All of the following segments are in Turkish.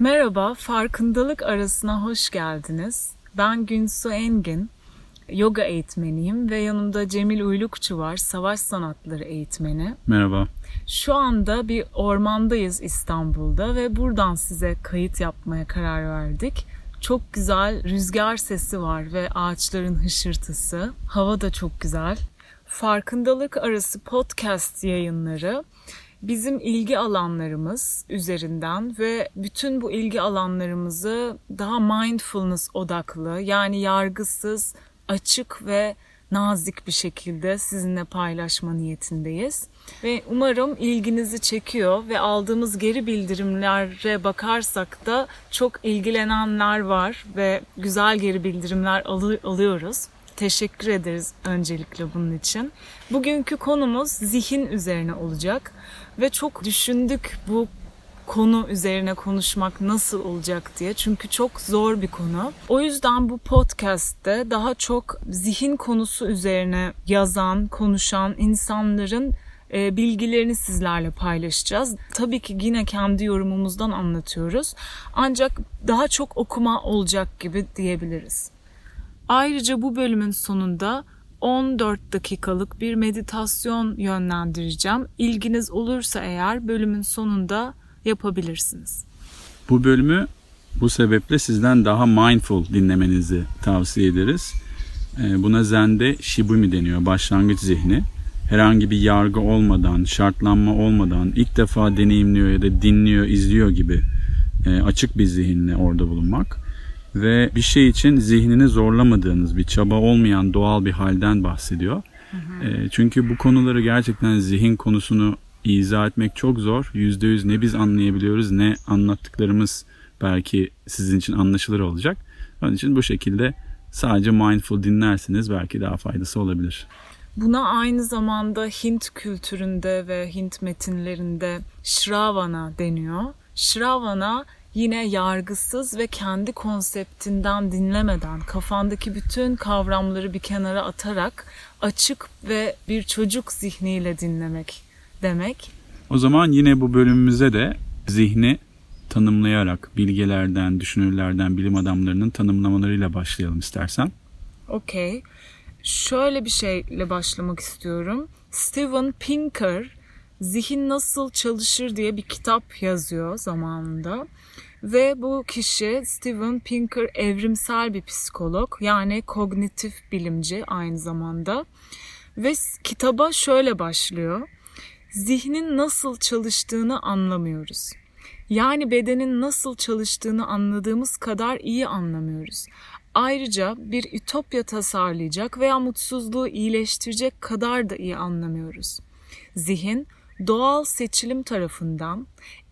Merhaba, farkındalık arasına hoş geldiniz. Ben Günsu Engin, yoga eğitmeniyim ve yanımda Cemil Uylukçu var, savaş sanatları eğitmeni. Merhaba. Şu anda bir ormandayız İstanbul'da ve buradan size kayıt yapmaya karar verdik. Çok güzel rüzgar sesi var ve ağaçların hışırtısı. Hava da çok güzel. Farkındalık arası podcast yayınları bizim ilgi alanlarımız üzerinden ve bütün bu ilgi alanlarımızı daha mindfulness odaklı yani yargısız, açık ve nazik bir şekilde sizinle paylaşma niyetindeyiz. Ve umarım ilginizi çekiyor ve aldığımız geri bildirimlere bakarsak da çok ilgilenenler var ve güzel geri bildirimler alıyoruz. Teşekkür ederiz öncelikle bunun için. Bugünkü konumuz zihin üzerine olacak ve çok düşündük bu konu üzerine konuşmak nasıl olacak diye. Çünkü çok zor bir konu. O yüzden bu podcast'te daha çok zihin konusu üzerine yazan, konuşan insanların e, bilgilerini sizlerle paylaşacağız. Tabii ki yine kendi yorumumuzdan anlatıyoruz. Ancak daha çok okuma olacak gibi diyebiliriz. Ayrıca bu bölümün sonunda 14 dakikalık bir meditasyon yönlendireceğim. İlginiz olursa eğer bölümün sonunda yapabilirsiniz. Bu bölümü bu sebeple sizden daha mindful dinlemenizi tavsiye ederiz. Ee, buna Zen'de Shibumi deniyor, başlangıç zihni. Herhangi bir yargı olmadan, şartlanma olmadan ilk defa deneyimliyor ya da dinliyor, izliyor gibi e, açık bir zihinle orada bulunmak ve bir şey için zihnini zorlamadığınız bir çaba olmayan doğal bir halden bahsediyor. Hı hı. E, çünkü bu konuları gerçekten zihin konusunu izah etmek çok zor. Yüzde yüz ne biz anlayabiliyoruz ne anlattıklarımız belki sizin için anlaşılır olacak. Onun için bu şekilde sadece mindful dinlersiniz belki daha faydası olabilir. Buna aynı zamanda Hint kültüründe ve Hint metinlerinde Shravana deniyor. Shravana yine yargısız ve kendi konseptinden dinlemeden kafandaki bütün kavramları bir kenara atarak açık ve bir çocuk zihniyle dinlemek demek. O zaman yine bu bölümümüze de zihni tanımlayarak bilgelerden, düşünürlerden, bilim adamlarının tanımlamalarıyla başlayalım istersen. Okey. Şöyle bir şeyle başlamak istiyorum. Steven Pinker Zihin Nasıl Çalışır diye bir kitap yazıyor zamanında. Ve bu kişi Steven Pinker evrimsel bir psikolog yani kognitif bilimci aynı zamanda. Ve kitaba şöyle başlıyor. Zihnin nasıl çalıştığını anlamıyoruz. Yani bedenin nasıl çalıştığını anladığımız kadar iyi anlamıyoruz. Ayrıca bir ütopya tasarlayacak veya mutsuzluğu iyileştirecek kadar da iyi anlamıyoruz. Zihin doğal seçilim tarafından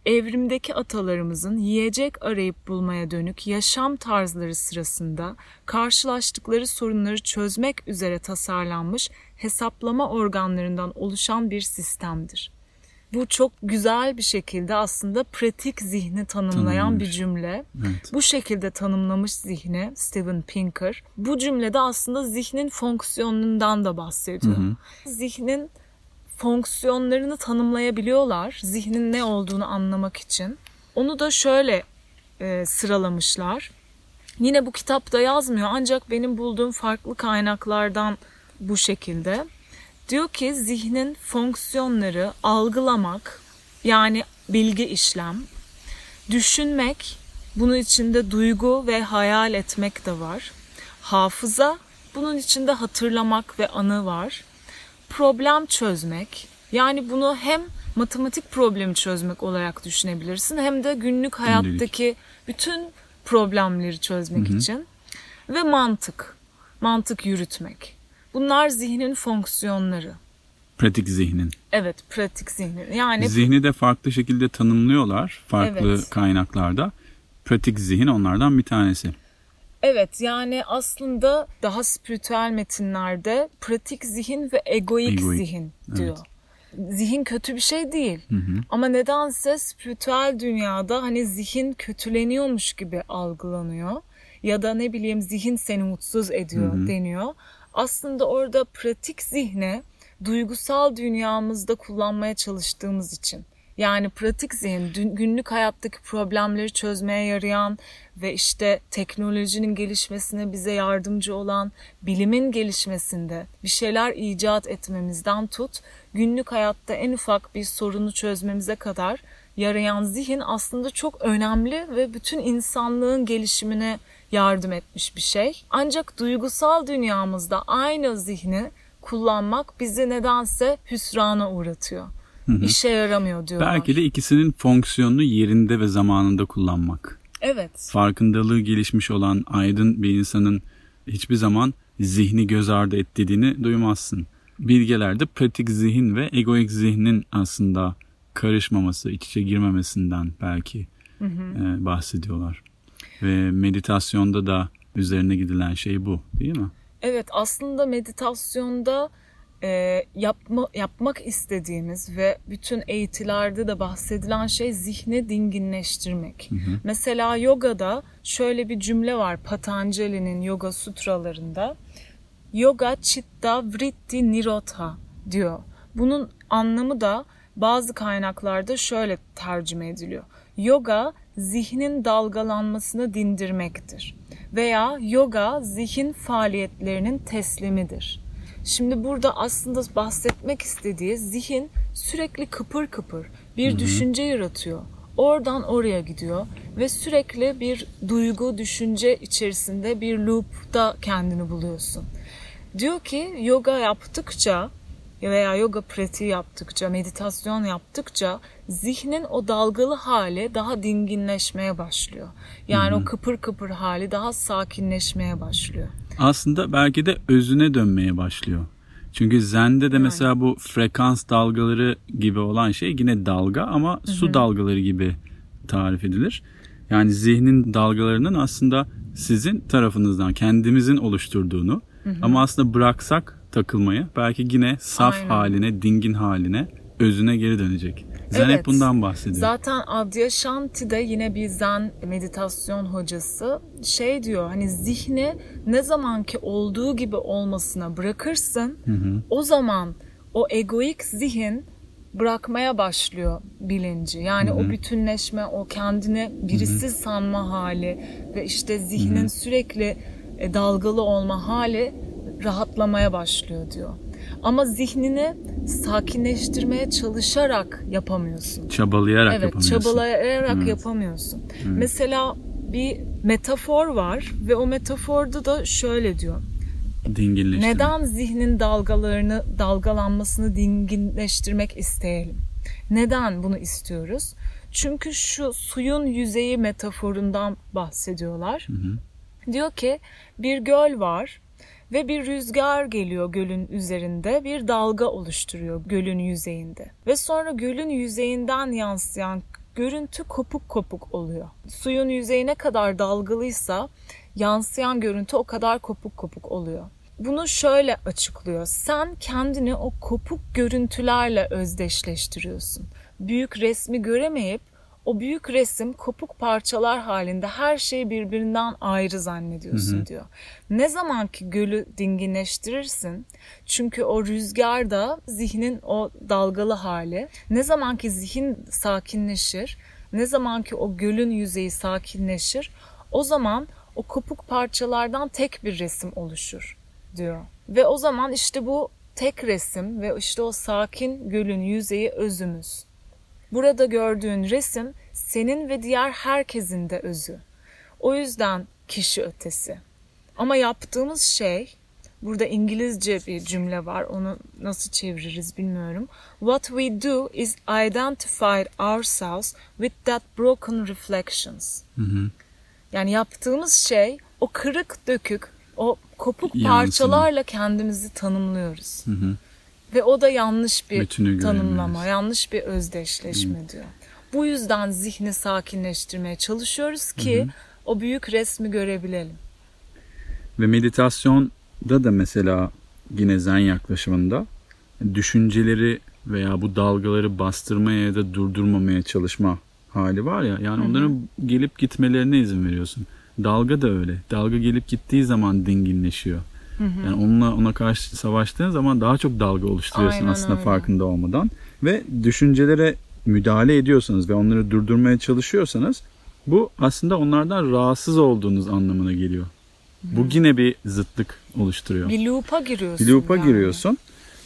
evrimdeki atalarımızın yiyecek arayıp bulmaya dönük yaşam tarzları sırasında karşılaştıkları sorunları çözmek üzere tasarlanmış hesaplama organlarından oluşan bir sistemdir. Bu çok güzel bir şekilde aslında pratik zihni tanımlayan Tanımlamış. bir cümle. Evet. Bu şekilde tanımlamış zihni Steven Pinker. Bu cümlede aslında zihnin fonksiyonundan da bahsediyor. Hı hı. Zihnin fonksiyonlarını tanımlayabiliyorlar zihnin ne olduğunu anlamak için. Onu da şöyle e, sıralamışlar. Yine bu kitapta yazmıyor ancak benim bulduğum farklı kaynaklardan bu şekilde. Diyor ki zihnin fonksiyonları algılamak yani bilgi işlem, düşünmek, bunun içinde duygu ve hayal etmek de var. Hafıza, bunun içinde hatırlamak ve anı var problem çözmek. Yani bunu hem matematik problemi çözmek olarak düşünebilirsin hem de günlük hayattaki bütün problemleri çözmek Hı-hı. için ve mantık. Mantık yürütmek. Bunlar zihnin fonksiyonları. Pratik zihnin. Evet, pratik zihnin. Yani zihni de farklı şekilde tanımlıyorlar farklı evet. kaynaklarda. Pratik zihin onlardan bir tanesi. Evet yani aslında daha spiritüel metinlerde pratik zihin ve egoik, egoik. zihin diyor. Evet. Zihin kötü bir şey değil. Hı hı. Ama nedense spiritüel dünyada hani zihin kötüleniyormuş gibi algılanıyor. Ya da ne bileyim zihin seni mutsuz ediyor hı hı. deniyor. Aslında orada pratik zihne duygusal dünyamızda kullanmaya çalıştığımız için Yani pratik zihin günlük hayattaki problemleri çözmeye yarayan ve işte teknolojinin gelişmesine bize yardımcı olan, bilimin gelişmesinde bir şeyler icat etmemizden tut, günlük hayatta en ufak bir sorunu çözmemize kadar yarayan zihin aslında çok önemli ve bütün insanlığın gelişimine yardım etmiş bir şey. Ancak duygusal dünyamızda aynı zihni kullanmak bizi nedense hüsrana uğratıyor. Hı hı. İşe yaramıyor diyorlar. Belki de ikisinin fonksiyonunu yerinde ve zamanında kullanmak. Evet. Farkındalığı gelişmiş olan aydın bir insanın hiçbir zaman zihni göz ardı ettiğini duymazsın. Bilgelerde pratik zihin ve egoik zihnin aslında karışmaması, iç içe girmemesinden belki hı hı. E, bahsediyorlar. Ve meditasyonda da üzerine gidilen şey bu değil mi? Evet aslında meditasyonda e, yapma, yapmak istediğimiz ve bütün eğitilerde de bahsedilen şey zihni dinginleştirmek. Hı hı. Mesela yogada şöyle bir cümle var Patanjali'nin yoga sutralarında. Yoga chitta vritti nirodha diyor. Bunun anlamı da bazı kaynaklarda şöyle tercüme ediliyor. Yoga zihnin dalgalanmasını dindirmektir veya yoga zihin faaliyetlerinin teslimidir. Şimdi burada aslında bahsetmek istediği zihin sürekli kıpır kıpır bir Hı-hı. düşünce yaratıyor. Oradan oraya gidiyor ve sürekli bir duygu, düşünce içerisinde bir loop'ta kendini buluyorsun. Diyor ki yoga yaptıkça veya yoga pratiği yaptıkça, meditasyon yaptıkça zihnin o dalgalı hali daha dinginleşmeye başlıyor. Yani Hı-hı. o kıpır kıpır hali daha sakinleşmeye başlıyor. Aslında belki de özüne dönmeye başlıyor. Çünkü zende de mesela bu frekans dalgaları gibi olan şey yine dalga ama su Hı-hı. dalgaları gibi tarif edilir. Yani zihnin dalgalarının aslında sizin tarafınızdan kendimizin oluşturduğunu Hı-hı. ama aslında bıraksak takılmayı belki yine saf Aynen. haline, dingin haline, özüne geri dönecek. Zen evet. hep bundan bahsediyor. Zaten Adyashanti de yine bir zen meditasyon hocası şey diyor hani zihni ne zamanki olduğu gibi olmasına bırakırsın hı hı. o zaman o egoik zihin bırakmaya başlıyor bilinci. Yani hı hı. o bütünleşme, o kendini birisi hı hı. sanma hali ve işte zihnin hı hı. sürekli e, dalgalı olma hali rahatlamaya başlıyor diyor. Ama zihnini sakinleştirmeye çalışarak yapamıyorsun. Çabalayarak evet, yapamıyorsun. Evet, çabalayarak evet. yapamıyorsun. Evet. Mesela bir metafor var ve o metaforda da şöyle diyor. Dinginleştirmek. Neden zihnin dalgalarını, dalgalanmasını dinginleştirmek isteyelim? Neden bunu istiyoruz? Çünkü şu suyun yüzeyi metaforundan bahsediyorlar. Hı hı. Diyor ki bir göl var ve bir rüzgar geliyor gölün üzerinde bir dalga oluşturuyor gölün yüzeyinde ve sonra gölün yüzeyinden yansıyan görüntü kopuk kopuk oluyor. Suyun yüzeyine kadar dalgalıysa yansıyan görüntü o kadar kopuk kopuk oluyor. Bunu şöyle açıklıyor. Sen kendini o kopuk görüntülerle özdeşleştiriyorsun. Büyük resmi göremeyip o büyük resim kopuk parçalar halinde her şeyi birbirinden ayrı zannediyorsun hı hı. diyor. Ne zaman ki gölü dinginleştirirsin çünkü o rüzgar da zihnin o dalgalı hali ne zaman ki zihin sakinleşir ne zaman ki o gölün yüzeyi sakinleşir o zaman o kopuk parçalardan tek bir resim oluşur diyor. Ve o zaman işte bu tek resim ve işte o sakin gölün yüzeyi özümüz. Burada gördüğün resim senin ve diğer herkesin de özü. O yüzden kişi ötesi. Ama yaptığımız şey Burada İngilizce bir cümle var. Onu nasıl çeviririz bilmiyorum. What we do is identify ourselves with that broken reflections. Hı hı. Yani yaptığımız şey o kırık dökük, o kopuk Yansın. parçalarla kendimizi tanımlıyoruz. Hı hı. Ve o da yanlış bir Bütünü tanımlama, yanlış bir özdeşleşme Hı. diyor. Bu yüzden zihni sakinleştirmeye çalışıyoruz ki hı o büyük resmi görebilelim. Ve meditasyonda da mesela yine zen yaklaşımında düşünceleri veya bu dalgaları bastırmaya ya da durdurmamaya çalışma hali var ya. Yani hı hı. onların gelip gitmelerine izin veriyorsun. Dalga da öyle. Dalga gelip gittiği zaman dinginleşiyor. Hı hı. Yani onunla ona karşı savaştığın zaman daha çok dalga oluşturuyorsun Aynen aslında öyle. farkında olmadan. Ve düşüncelere müdahale ediyorsanız ve onları durdurmaya çalışıyorsanız bu aslında onlardan rahatsız olduğunuz anlamına geliyor. Bu yine bir zıtlık oluşturuyor. Bir loop'a giriyorsun. Bir loop'a yani. giriyorsun.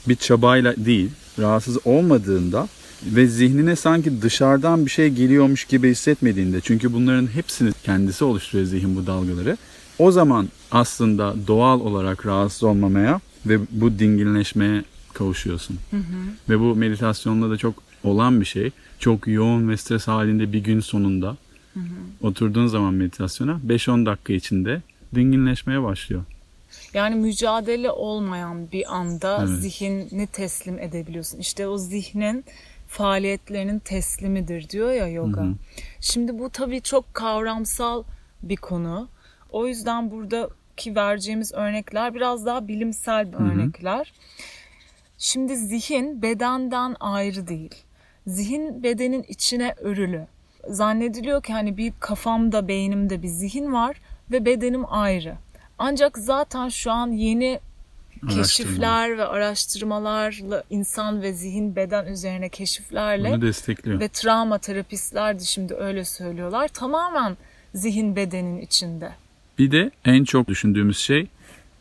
Bir çabayla değil, rahatsız olmadığında ve zihnine sanki dışarıdan bir şey geliyormuş gibi hissetmediğinde çünkü bunların hepsini kendisi oluşturuyor zihin bu dalgaları. O zaman aslında doğal olarak rahatsız olmamaya ve bu dinginleşmeye kavuşuyorsun. Ve bu meditasyonda da çok olan bir şey. Çok yoğun ve stres halinde bir gün sonunda oturduğun zaman meditasyona 5-10 dakika içinde dinginleşmeye başlıyor. Yani mücadele olmayan bir anda Evet. zihnini teslim edebiliyorsun. İşte o zihnin faaliyetlerinin teslimidir diyor ya yoga. Şimdi bu tabii çok kavramsal bir konu. O yüzden buradaki vereceğimiz örnekler biraz daha bilimsel örnekler. Şimdi zihin bedenden ayrı değil. Zihin bedenin içine örülü. Zannediliyor ki hani bir kafamda, beynimde bir zihin var ve bedenim ayrı. Ancak zaten şu an yeni keşifler ve araştırmalarla insan ve zihin beden üzerine keşiflerle Bunu destekliyor. ve travma terapistler de şimdi öyle söylüyorlar. Tamamen zihin bedenin içinde. Bir de en çok düşündüğümüz şey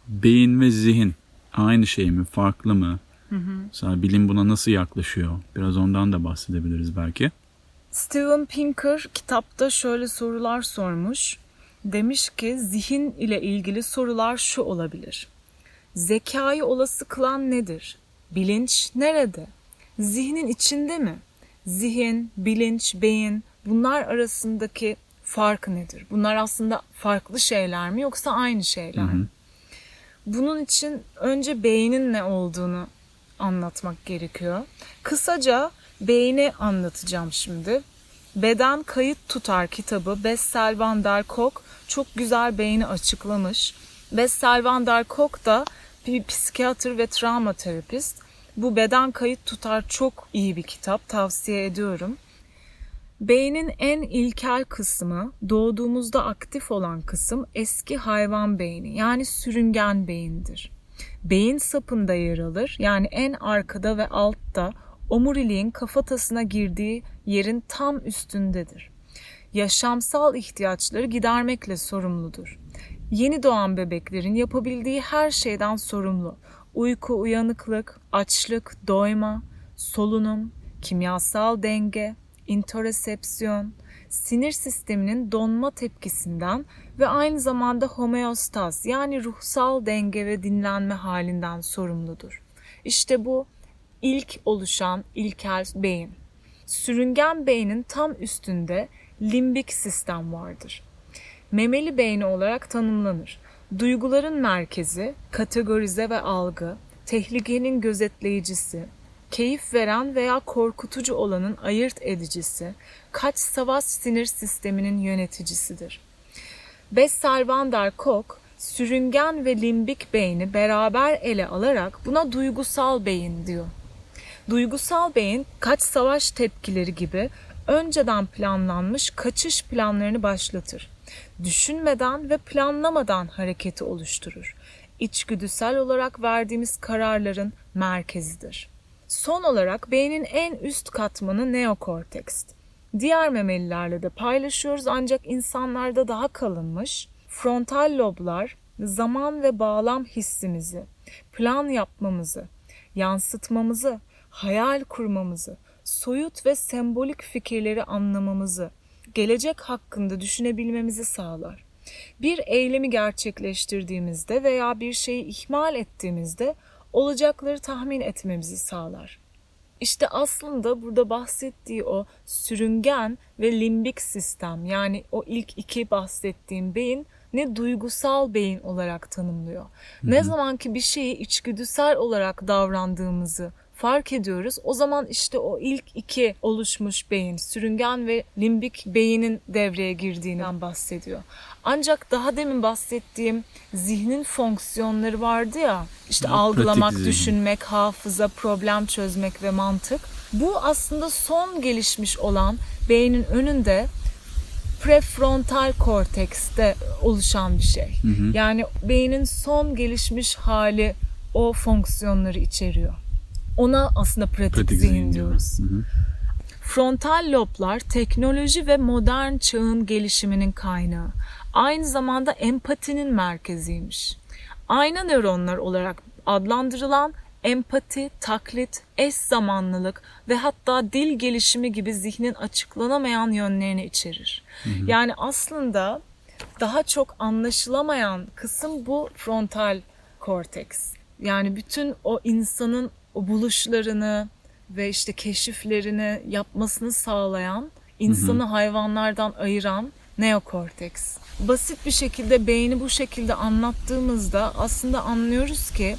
beyin ve zihin aynı şey mi, farklı mı? Mesela bilim buna nasıl yaklaşıyor? Biraz ondan da bahsedebiliriz belki. Steven Pinker kitapta şöyle sorular sormuş. Demiş ki zihin ile ilgili sorular şu olabilir. Zekayı olası kılan nedir? Bilinç nerede? Zihnin içinde mi? Zihin, bilinç, beyin bunlar arasındaki fark nedir? Bunlar aslında farklı şeyler mi yoksa aynı şeyler mi? Bunun için önce beynin ne olduğunu anlatmak gerekiyor. Kısaca beyni anlatacağım şimdi. Beden Kayıt Tutar kitabı Bessel van der Kolk çok güzel beyni açıklamış. Bessel van der Kolk da bir psikiyatr ve travma terapist. Bu Beden Kayıt Tutar çok iyi bir kitap tavsiye ediyorum. Beynin en ilkel kısmı, doğduğumuzda aktif olan kısım eski hayvan beyni yani sürüngen beyindir. Beyin sapında yer alır yani en arkada ve altta omuriliğin kafatasına girdiği yerin tam üstündedir. Yaşamsal ihtiyaçları gidermekle sorumludur. Yeni doğan bebeklerin yapabildiği her şeyden sorumlu. Uyku, uyanıklık, açlık, doyma, solunum, kimyasal denge, interocepsiyon, sinir sisteminin donma tepkisinden ve aynı zamanda homeostaz yani ruhsal denge ve dinlenme halinden sorumludur. İşte bu ilk oluşan ilkel beyin. Sürüngen beynin tam üstünde limbik sistem vardır. Memeli beyni olarak tanımlanır. Duyguların merkezi, kategorize ve algı, tehlikenin gözetleyicisi, keyif veren veya korkutucu olanın ayırt edicisi, kaç savaş sinir sisteminin yöneticisidir. Bessel van der Kolk, sürüngen ve limbik beyni beraber ele alarak buna duygusal beyin diyor. Duygusal beyin kaç savaş tepkileri gibi önceden planlanmış kaçış planlarını başlatır. Düşünmeden ve planlamadan hareketi oluşturur. İçgüdüsel olarak verdiğimiz kararların merkezidir. Son olarak beynin en üst katmanı neokorteks. Diğer memelilerle de paylaşıyoruz ancak insanlarda daha kalınmış. Frontal loblar zaman ve bağlam hissimizi, plan yapmamızı, yansıtmamızı, hayal kurmamızı, soyut ve sembolik fikirleri anlamamızı, gelecek hakkında düşünebilmemizi sağlar. Bir eylemi gerçekleştirdiğimizde veya bir şeyi ihmal ettiğimizde olacakları tahmin etmemizi sağlar. İşte aslında burada bahsettiği o sürüngen ve limbik sistem yani o ilk iki bahsettiğim beyin ne duygusal beyin olarak tanımlıyor. Ne zaman ki bir şeyi içgüdüsel olarak davrandığımızı fark ediyoruz. O zaman işte o ilk iki oluşmuş beyin, sürüngen ve limbik beynin devreye girdiğinden bahsediyor. Ancak daha demin bahsettiğim zihnin fonksiyonları vardı ya, işte Ya, algılamak, pratik düşünmek, hafıza, problem çözmek ve mantık. Bu aslında son gelişmiş olan beynin önünde prefrontal kortekste oluşan bir şey. Yani beynin son gelişmiş hali o fonksiyonları içeriyor. Ona aslında pratik, Pratik zihin, zihin diyoruz. diyoruz. Hı hı. Frontal loblar teknoloji ve modern çağın gelişiminin kaynağı. Aynı zamanda empatinin merkeziymiş. Ayna nöronlar olarak adlandırılan empati, taklit, eş zamanlılık ve hatta dil gelişimi gibi zihnin açıklanamayan yönlerini içerir. Hı hı. Yani aslında daha çok anlaşılamayan kısım bu frontal korteks. Yani bütün o insanın o buluşlarını ve işte keşiflerini yapmasını sağlayan, insanı hı hı. hayvanlardan ayıran neokorteks. Basit bir şekilde beyni bu şekilde anlattığımızda aslında anlıyoruz ki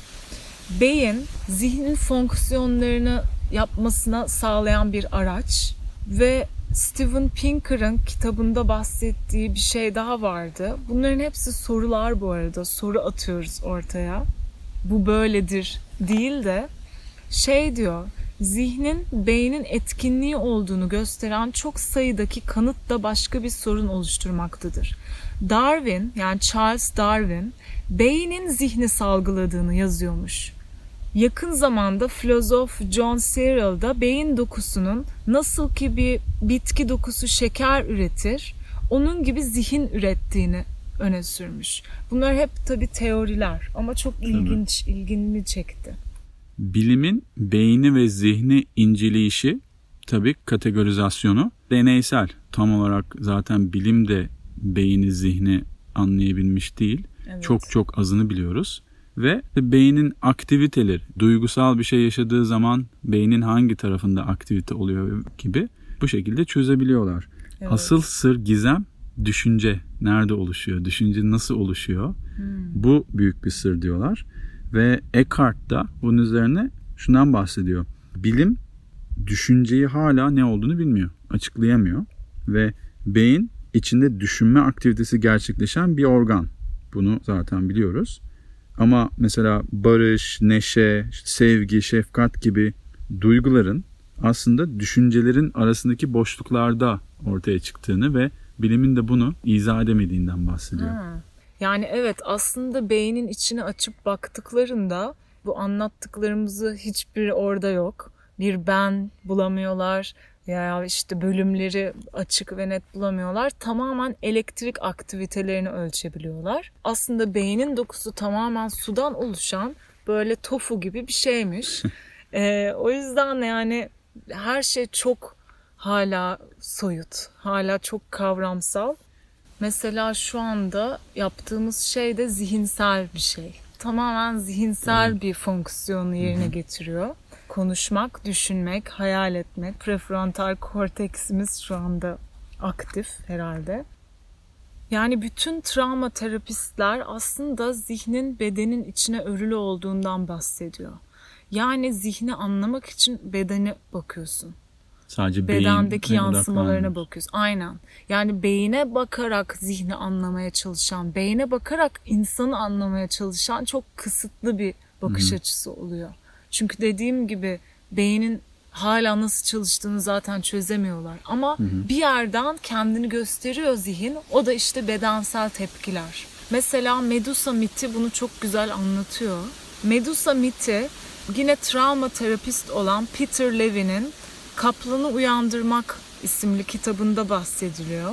beyin zihnin fonksiyonlarını yapmasına sağlayan bir araç ve Steven Pinker'ın kitabında bahsettiği bir şey daha vardı. Bunların hepsi sorular bu arada. Soru atıyoruz ortaya. Bu böyledir değil de şey diyor. Zihnin beynin etkinliği olduğunu gösteren çok sayıdaki kanıt da başka bir sorun oluşturmaktadır. Darwin yani Charles Darwin beynin zihni salgıladığını yazıyormuş. Yakın zamanda filozof John Searle da beyin dokusunun nasıl ki bir bitki dokusu şeker üretir, onun gibi zihin ürettiğini öne sürmüş. Bunlar hep tabi teoriler ama çok ilginç, tabii. ilgimi çekti. Bilimin beyni ve zihni inceleyişi tabi kategorizasyonu deneysel. Tam olarak zaten bilim de beyni zihni anlayabilmiş değil. Evet. Çok çok azını biliyoruz ve beynin aktiviteleri, duygusal bir şey yaşadığı zaman beynin hangi tarafında aktivite oluyor gibi bu şekilde çözebiliyorlar. Evet. Asıl sır gizem düşünce nerede oluşuyor, düşünce nasıl oluşuyor hmm. bu büyük bir sır diyorlar. Ve Eckhart da bunun üzerine şundan bahsediyor. Bilim düşünceyi hala ne olduğunu bilmiyor, açıklayamıyor ve beyin içinde düşünme aktivitesi gerçekleşen bir organ. Bunu zaten biliyoruz. Ama mesela barış, neşe, sevgi, şefkat gibi duyguların aslında düşüncelerin arasındaki boşluklarda ortaya çıktığını ve bilimin de bunu izah edemediğinden bahsediyor. Ha. Yani evet aslında beynin içine açıp baktıklarında bu anlattıklarımızı hiçbir orada yok. Bir ben bulamıyorlar, ya işte bölümleri açık ve net bulamıyorlar. Tamamen elektrik aktivitelerini ölçebiliyorlar. Aslında beynin dokusu tamamen sudan oluşan böyle tofu gibi bir şeymiş. ee, o yüzden yani her şey çok hala soyut, hala çok kavramsal. Mesela şu anda yaptığımız şey de zihinsel bir şey. Tamamen zihinsel bir fonksiyonu yerine getiriyor konuşmak, düşünmek, hayal etmek. Prefrontal korteksimiz şu anda aktif herhalde. Yani bütün travma terapistler aslında zihnin bedenin içine örülü olduğundan bahsediyor. Yani zihni anlamak için bedene bakıyorsun. Sadece bedendeki yansımalarına bakıyorsun. Aynen. Yani beyine bakarak zihni anlamaya çalışan, beyine bakarak insanı anlamaya çalışan çok kısıtlı bir bakış Hı-hı. açısı oluyor. Çünkü dediğim gibi beynin hala nasıl çalıştığını zaten çözemiyorlar. Ama hı hı. bir yerden kendini gösteriyor zihin. O da işte bedensel tepkiler. Mesela Medusa miti bunu çok güzel anlatıyor. Medusa miti yine travma terapist olan Peter Levy'nin Kaplanı Uyandırmak isimli kitabında bahsediliyor.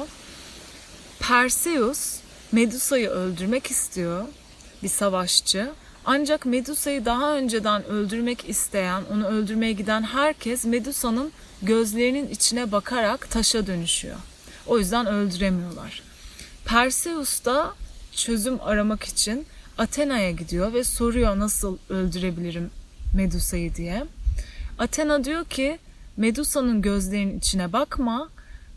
Perseus Medusa'yı öldürmek istiyor bir savaşçı ancak Medusa'yı daha önceden öldürmek isteyen, onu öldürmeye giden herkes Medusa'nın gözlerinin içine bakarak taşa dönüşüyor. O yüzden öldüremiyorlar. Perseus da çözüm aramak için Athena'ya gidiyor ve soruyor nasıl öldürebilirim Medusa'yı diye. Athena diyor ki Medusa'nın gözlerinin içine bakma,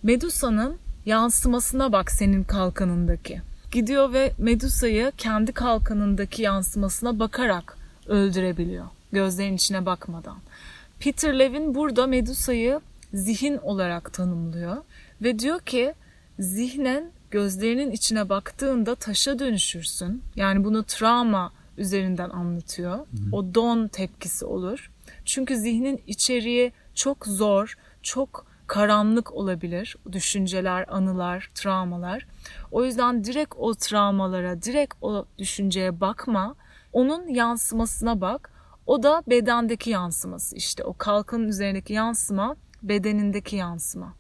Medusa'nın yansımasına bak senin kalkanındaki. Gidiyor ve Medusa'yı kendi kalkanındaki yansımasına bakarak öldürebiliyor. Gözlerin içine bakmadan. Peter Levin burada Medusa'yı zihin olarak tanımlıyor ve diyor ki zihnen gözlerinin içine baktığında taşa dönüşürsün. Yani bunu travma üzerinden anlatıyor. O don tepkisi olur. Çünkü zihnin içeriği çok zor, çok karanlık olabilir. Düşünceler, anılar, travmalar. O yüzden direkt o travmalara, direkt o düşünceye bakma. Onun yansımasına bak. O da bedendeki yansıması işte o kalkanın üzerindeki yansıma bedenindeki yansıma.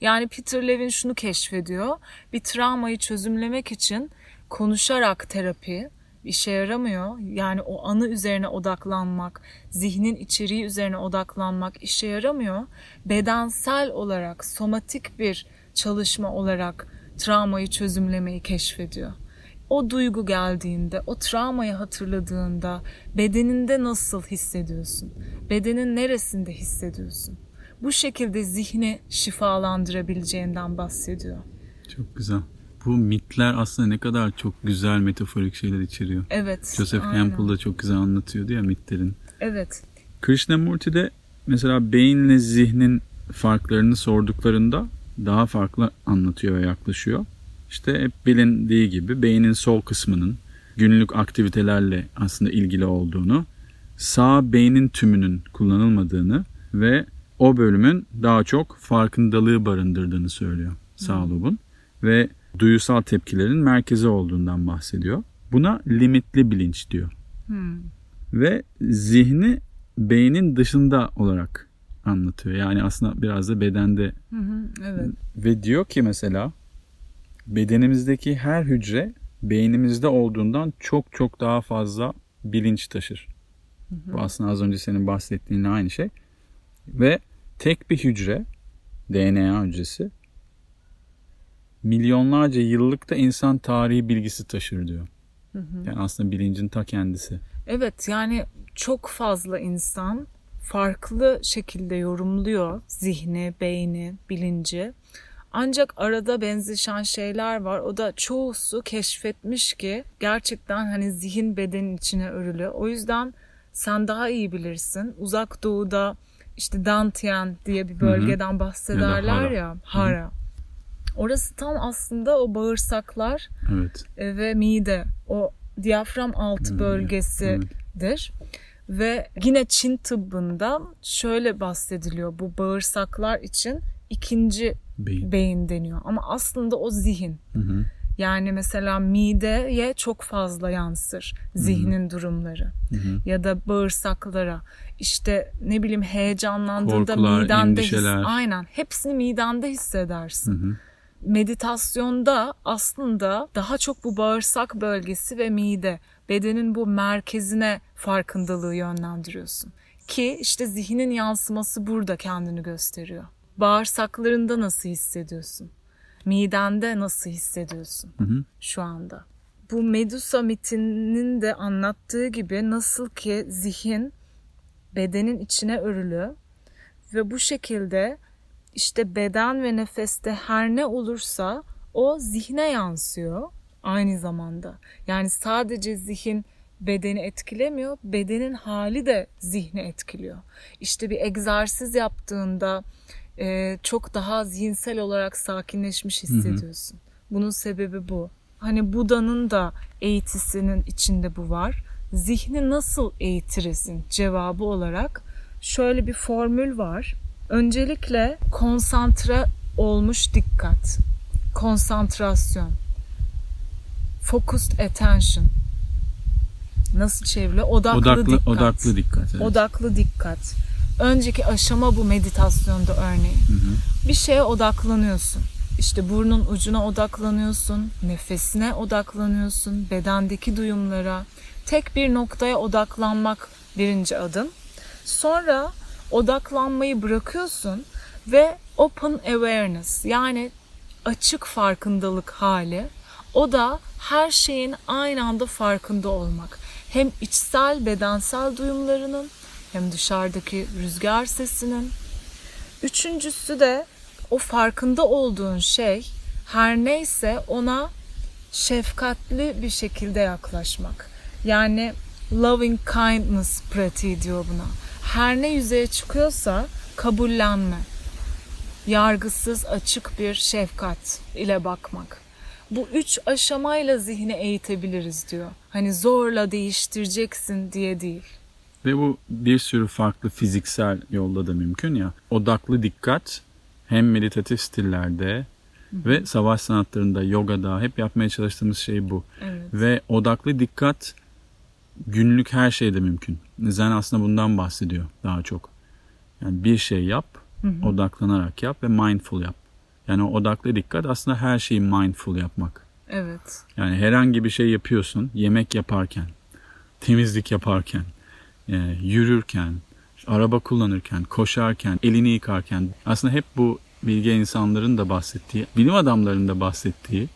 Yani Peter Levin şunu keşfediyor. Bir travmayı çözümlemek için konuşarak terapi işe yaramıyor. Yani o anı üzerine odaklanmak, zihnin içeriği üzerine odaklanmak işe yaramıyor. Bedensel olarak, somatik bir çalışma olarak travmayı çözümlemeyi keşfediyor. O duygu geldiğinde, o travmayı hatırladığında bedeninde nasıl hissediyorsun? Bedenin neresinde hissediyorsun? Bu şekilde zihni şifalandırabileceğinden bahsediyor. Çok güzel. Bu mitler aslında ne kadar çok güzel metaforik şeyler içeriyor. Evet. Joseph. Campbell da çok güzel anlatıyordu ya mitlerin. Evet. Krishnamurti de mesela beyinle zihnin farklarını sorduklarında daha farklı anlatıyor ve yaklaşıyor. İşte hep bilindiği gibi beynin sol kısmının günlük aktivitelerle aslında ilgili olduğunu, sağ beynin tümünün kullanılmadığını ve o bölümün daha çok farkındalığı barındırdığını söylüyor sağ lobun ve duyusal tepkilerin merkezi olduğundan bahsediyor. Buna limitli bilinç diyor. Hmm. Ve zihni beynin dışında olarak anlatıyor. Yani aslında biraz da bedende Hı hı, evet. ve diyor ki mesela bedenimizdeki her hücre beynimizde olduğundan çok çok daha fazla bilinç taşır. Bu aslında az önce senin bahsettiğinle aynı şey. Ve tek bir hücre, DNA hücresi milyonlarca yıllıkta insan tarihi bilgisi taşır diyor. Yani aslında bilincin ta kendisi. Evet yani çok fazla insan farklı şekilde yorumluyor zihni, beyni, bilinci. Ancak arada benzeşen şeyler var. O da çoğusu keşfetmiş ki gerçekten hani zihin bedenin içine örülü. O yüzden sen daha iyi bilirsin. Uzak doğuda işte Dantian diye bir bölgeden bahsederler Hara. ya. Hara. Orası tam aslında o bağırsaklar Evet. e, ve mide o diyafram altı Hmm, bölgesidir. Ve yine Çin tıbbında şöyle bahsediliyor bu bağırsaklar için ikinci Beyin. beyin deniyor. Ama aslında o zihin. Hı hı. Yani mesela mideye çok fazla yansır zihnin durumları. Hı hı. Ya da bağırsaklara. İşte ne bileyim heyecanlandığında Korkular, midende his- aynen hepsini midende hissedersin Hı hı. meditasyonda aslında daha çok bu bağırsak bölgesi ve mide bedenin bu merkezine farkındalığı yönlendiriyorsun. Ki işte zihnin yansıması burada kendini gösteriyor. Bağırsaklarında nasıl hissediyorsun? Midende nasıl hissediyorsun Hı hı. şu anda? Bu Medusa mitinin de anlattığı gibi nasıl ki zihin bedenin içine örülü ve bu şekilde işte beden ve nefeste her ne olursa o zihne yansıyor aynı zamanda. Yani sadece zihin bedeni etkilemiyor, bedenin hali de zihni etkiliyor. İşte bir egzersiz yaptığında e, çok daha zihinsel olarak sakinleşmiş hissediyorsun. Bunun sebebi bu. Hani Buda'nın da eğitisinin içinde bu var. Zihni nasıl eğitiresin cevabı olarak şöyle bir formül var. Öncelikle konsantre olmuş dikkat, konsantrasyon, focused attention. Nasıl çevriliyor? Odaklı, Odaklı, dikkat. odaklı dikkat. evet. Odaklı dikkat. Önceki aşama bu meditasyonda örneğin. Hı hı. Bir şeye odaklanıyorsun. İşte burnun ucuna odaklanıyorsun, nefesine odaklanıyorsun, bedendeki duyumlara. Tek bir noktaya odaklanmak birinci adım. Sonra odaklanmayı bırakıyorsun ve open awareness yani açık farkındalık hali. O da her şeyin aynı anda farkında olmak. Hem içsel bedensel duyumlarının hem dışarıdaki rüzgar sesinin. Üçüncüsü de o farkında olduğun şey her neyse ona şefkatli bir şekilde yaklaşmak. Yani loving kindness pratiği diyor buna. Her ne yüzeye çıkıyorsa kabullenme. Yargısız açık bir şefkat ile bakmak. Bu üç aşamayla zihni eğitebiliriz diyor. Hani zorla değiştireceksin diye değil. Ve bu bir sürü farklı fiziksel yolda da mümkün ya. Odaklı dikkat hem meditatif stillerde ve savaş sanatlarında, yogada hep yapmaya çalıştığımız şey bu. Evet. Ve odaklı dikkat günlük her şeyde mümkün. Zen aslında bundan bahsediyor daha çok. Yani bir şey yap Odaklanarak yap ve mindful yap. Yani odaklı dikkat aslında her şeyi mindful yapmak. Evet. Yani herhangi bir şey yapıyorsun, yemek yaparken, temizlik yaparken, e, yürürken, araba kullanırken, koşarken, elini yıkarken aslında hep bu bilge insanların da bahsettiği, bilim adamlarının da bahsettiği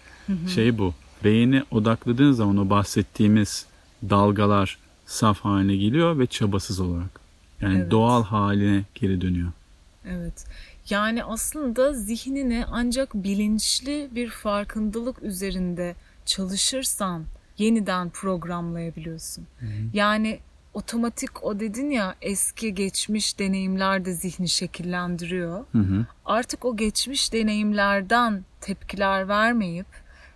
şey bu. Beyni odakladığın zaman o bahsettiğimiz dalgalar saf haline geliyor ve çabasız olarak. Yani Evet. doğal haline geri dönüyor. Evet. Yani aslında zihnini ancak bilinçli bir farkındalık üzerinde çalışırsan yeniden programlayabiliyorsun. Yani otomatik o dedin ya eski geçmiş deneyimler de zihni şekillendiriyor. Hı hı. Artık o geçmiş deneyimlerden tepkiler vermeyip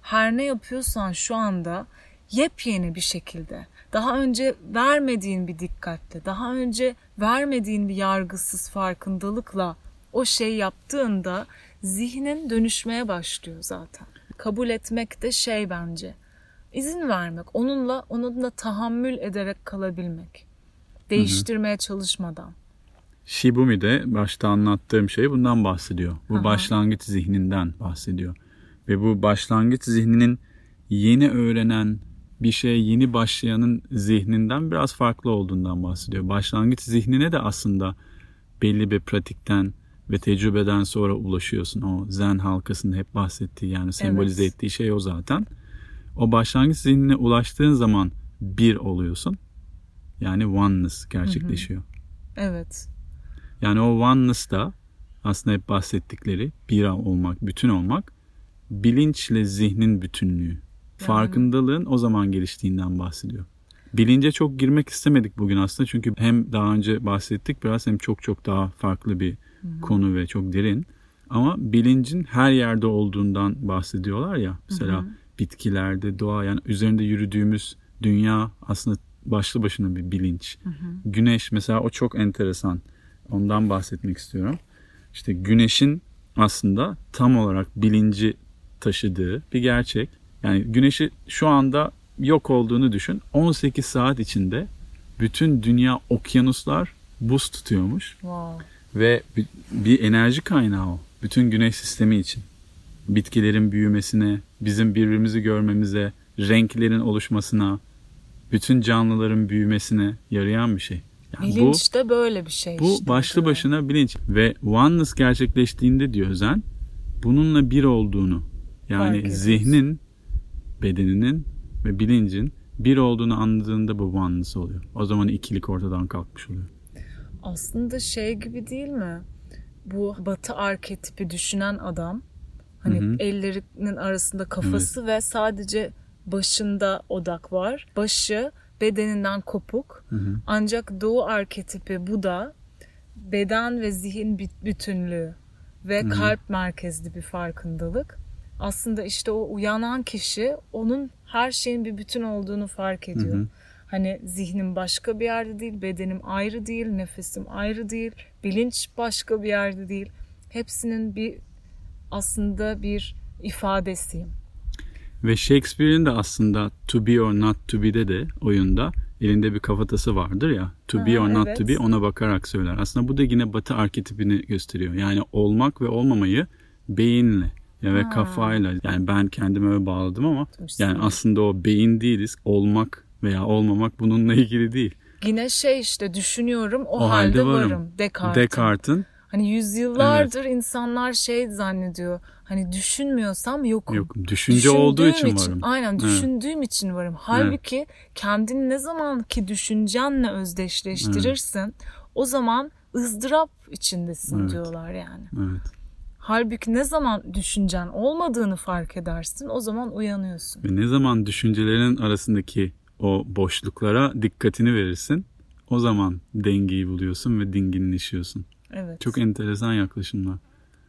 her ne yapıyorsan şu anda yepyeni bir şekilde daha önce vermediğin bir dikkatle, daha önce vermediğin bir yargısız farkındalıkla o şey yaptığında zihnin dönüşmeye başlıyor zaten. Kabul etmek de şey bence. izin vermek, onunla onunla tahammül ederek kalabilmek. Değiştirmeye çalışmadan. Shibumi'de başta anlattığım şey bundan bahsediyor. Bu Aha. başlangıç zihninden bahsediyor. Ve bu başlangıç zihninin yeni öğrenen bir şey yeni başlayanın zihninden biraz farklı olduğundan bahsediyor. Başlangıç zihnine de aslında belli bir pratikten ve tecrübeden sonra ulaşıyorsun. O zen halkasının hep bahsettiği yani sembolize Evet. ettiği şey o zaten. O başlangıç zihnine ulaştığın zaman bir oluyorsun. Yani oneness gerçekleşiyor. Evet. Yani o oneness da aslında hep bahsettikleri bir olmak, bütün olmak bilinçle zihnin bütünlüğü. Farkındalığın o zaman geliştiğinden bahsediyor. Bilince çok girmek istemedik bugün aslında çünkü hem daha önce bahsettik biraz hem çok çok daha farklı bir konu ve çok derin. Ama bilincin her yerde olduğundan bahsediyorlar ya. Mesela bitkilerde, doğa yani üzerinde yürüdüğümüz dünya aslında başlı başına bir bilinç. Güneş mesela o çok enteresan. Ondan bahsetmek istiyorum. İşte güneşin aslında tam olarak bilinci taşıdığı bir gerçek. Yani güneşi şu anda yok olduğunu düşün. 18 saat içinde bütün dünya okyanuslar buz tutuyormuş Wow. Ve bir, enerji kaynağı o. Bütün güneş sistemi için. Bitkilerin büyümesine, bizim birbirimizi görmemize, renklerin oluşmasına, bütün canlıların büyümesine yarayan bir şey. Yani bu Bilinç de böyle bir şey bu işte. başlı başına bilinç ve oneness gerçekleştiğinde diyor Zen bununla bir olduğunu yani Fark zihnin bedeninin ve bilincin bir olduğunu anladığında bu oneness oluyor. O zaman ikilik ortadan kalkmış oluyor. Aslında şey gibi değil mi? Bu batı arketipi düşünen adam hani Hı hı. ellerinin arasında kafası ve sadece başında odak var. Başı bedeninden kopuk. Hı hı. Ancak doğu arketipi bu da beden ve zihin bütünlüğü ve kalp merkezli bir farkındalık. Aslında işte o uyanan kişi onun her şeyin bir bütün olduğunu fark ediyor. Hı hı. Hani zihnim başka bir yerde değil, bedenim ayrı değil, nefesim ayrı değil, bilinç başka bir yerde değil. Hepsinin bir aslında bir ifadesiyim. Ve Shakespeare'in de aslında To Be or Not To Be'de de oyunda elinde bir kafatası vardır ya. To Be Ha, or Not evet. To Be ona bakarak söyler. Aslında bu da yine batı arketipini gösteriyor. Yani olmak ve olmamayı beyinle ve Ha. kafayla yani ben kendimi öyle bağladım ama Tutmuşsun. yani aslında o beyin değiliz. Olmak veya olmamak bununla ilgili değil. Yine şey işte düşünüyorum o, O halde, halde varım. varım. Descartes'in. Descartes'in Hani yüzyıllardır insanlar şey zannediyor. Hani düşünmüyorsam yokum. yok düşünce olduğu için Düşündüğüm varım. Aynen Evet. düşündüğüm için varım. Halbuki kendini ne zaman ki düşüncenle özdeşleştirirsin o zaman ızdırap içindesin Evet. diyorlar yani. Evet. Halbuki ne zaman düşüncen olmadığını fark edersin o zaman uyanıyorsun. Ve ne zaman düşüncelerin arasındaki o boşluklara dikkatini verirsin o zaman dengeyi buluyorsun ve dinginleşiyorsun. Evet. Çok enteresan yaklaşımlar.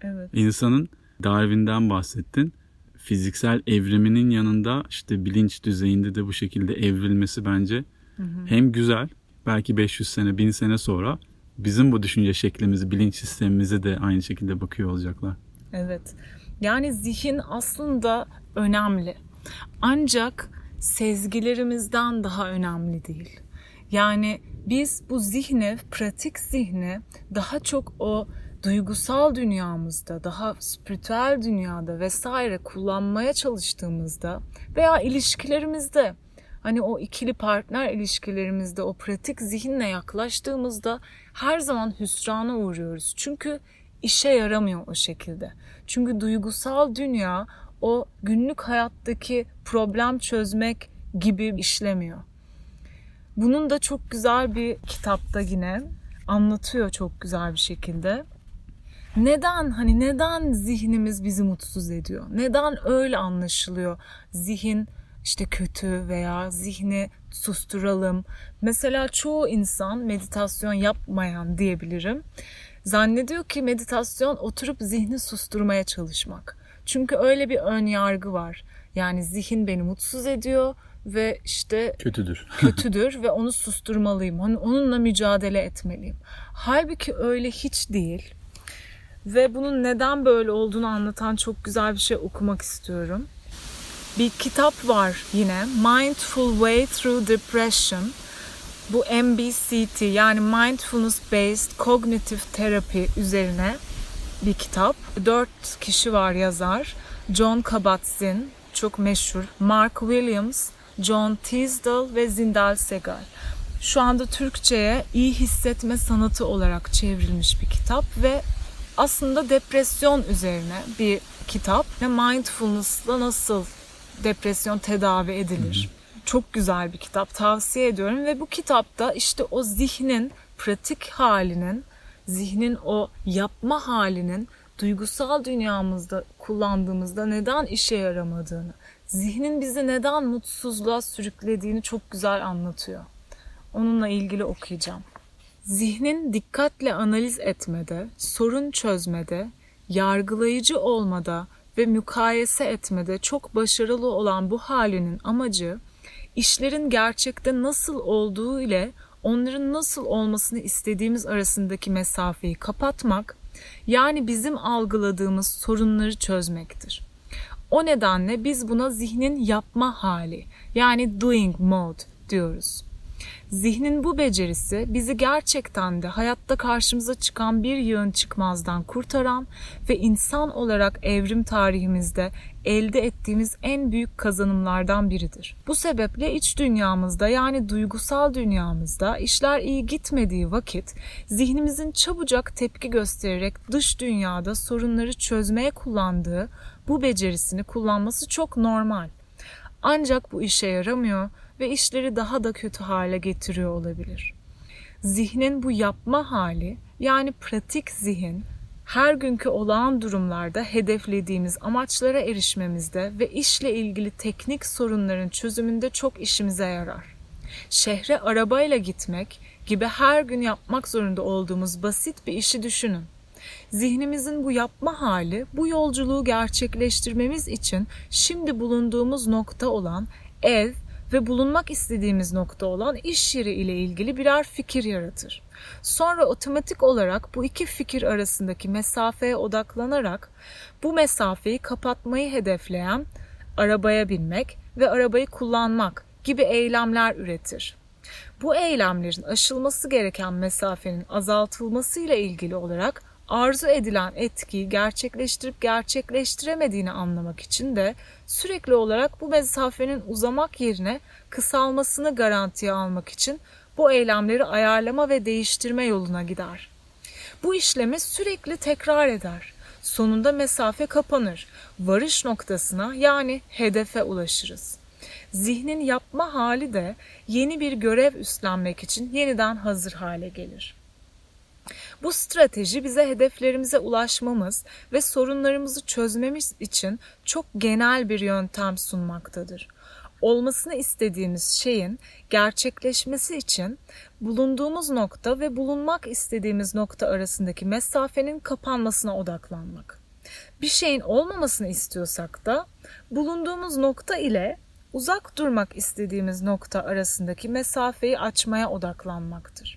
evet. İnsanın Darwin'den bahsettin. Fiziksel evriminin yanında işte bilinç düzeyinde de bu şekilde evrilmesi bence hem güzel belki 500 sene 1000 sene sonra bizim bu düşünce şeklimizi bilinç sistemimize de aynı şekilde bakıyor olacaklar. Evet. Yani zihin aslında önemli. Ancak sezgilerimizden daha önemli değil. Yani biz bu zihni, pratik zihni daha çok o duygusal dünyamızda, daha spiritüel dünyada vesaire kullanmaya çalıştığımızda veya ilişkilerimizde hani o ikili partner ilişkilerimizde o pratik zihinle yaklaştığımızda her zaman hüsrana uğruyoruz. Çünkü işe yaramıyor o şekilde. Çünkü duygusal dünya o günlük hayattaki problem çözmek gibi işlemiyor. Bunun da çok güzel bir kitapta yine anlatıyor çok güzel bir şekilde. Neden hani neden zihnimiz bizi mutsuz ediyor? Neden öyle anlaşılıyor? Zihin işte kötü veya zihni susturalım. Mesela çoğu insan meditasyon yapmayan diyebilirim. Zannediyor ki meditasyon oturup zihni susturmaya çalışmak. Çünkü öyle bir ön yargı var. Yani zihin beni mutsuz ediyor ve işte kötüdür. kötüdür ve onu susturmalıyım. Hani onunla mücadele etmeliyim. Halbuki öyle hiç değil. Ve bunun neden böyle olduğunu anlatan çok güzel bir şey okumak istiyorum. Bir kitap var yine. Mindful Way Through Depression. Bu MBCT yani Mindfulness Based Cognitive Therapy üzerine bir kitap. Dört kişi var yazar. John Kabat-Zinn çok meşhur. Mark Williams, John Teasdale ve Zindal Segal. Şu anda Türkçe'ye iyi hissetme sanatı olarak çevrilmiş bir kitap ve aslında depresyon üzerine bir kitap ve mindfulness'la nasıl depresyon tedavi edilir. Çok güzel bir kitap tavsiye ediyorum ve bu kitapta işte o zihnin pratik halinin, zihnin o yapma halinin duygusal dünyamızda kullandığımızda neden işe yaramadığını, zihnin bizi neden mutsuzluğa sürüklediğini çok güzel anlatıyor. Onunla ilgili okuyacağım. Zihnin dikkatle analiz etmede, sorun çözmede, yargılayıcı olmada ve mukayese etmede çok başarılı olan bu halinin amacı işlerin gerçekte nasıl olduğu ile onların nasıl olmasını istediğimiz arasındaki mesafeyi kapatmak, yani bizim algıladığımız sorunları çözmektir. O nedenle biz buna zihnin yapma hali yani doing mode diyoruz. Zihnin bu becerisi bizi gerçekten de hayatta karşımıza çıkan bir yığın çıkmazdan kurtaran ve insan olarak evrim tarihimizde elde ettiğimiz en büyük kazanımlardan biridir. Bu sebeple iç dünyamızda yani duygusal dünyamızda işler iyi gitmediği vakit zihnimizin çabucak tepki göstererek dış dünyada sorunları çözmeye kullandığı bu becerisini kullanması çok normal. Ancak bu işe yaramıyor ve işleri daha da kötü hale getiriyor olabilir. Zihnin bu yapma hali yani pratik zihin her günkü olağan durumlarda hedeflediğimiz amaçlara erişmemizde ve işle ilgili teknik sorunların çözümünde çok işimize yarar. Şehre arabayla gitmek gibi her gün yapmak zorunda olduğumuz basit bir işi düşünün. Zihnimizin bu yapma hali bu yolculuğu gerçekleştirmemiz için şimdi bulunduğumuz nokta olan ev ve bulunmak istediğimiz nokta olan iş yeri ile ilgili birer fikir yaratır. Sonra otomatik olarak bu iki fikir arasındaki mesafeye odaklanarak bu mesafeyi kapatmayı hedefleyen arabaya binmek ve arabayı kullanmak gibi eylemler üretir. Bu eylemlerin aşılması gereken mesafenin azaltılmasıyla ilgili olarak arzu edilen etkiyi gerçekleştirip gerçekleştiremediğini anlamak için de sürekli olarak bu mesafenin uzamak yerine kısalmasını garantiye almak için bu eylemleri ayarlama ve değiştirme yoluna gider. Bu işlemi sürekli tekrar eder. Sonunda mesafe kapanır. Varış noktasına yani hedefe ulaşırız. Zihnin yapma hali de yeni bir görev üstlenmek için yeniden hazır hale gelir. Bu strateji bize hedeflerimize ulaşmamız ve sorunlarımızı çözmemiz için çok genel bir yöntem sunmaktadır. Olmasını istediğimiz şeyin gerçekleşmesi için bulunduğumuz nokta ve bulunmak istediğimiz nokta arasındaki mesafenin kapanmasına odaklanmak. Bir şeyin olmamasını istiyorsak da bulunduğumuz nokta ile uzak durmak istediğimiz nokta arasındaki mesafeyi açmaya odaklanmaktır.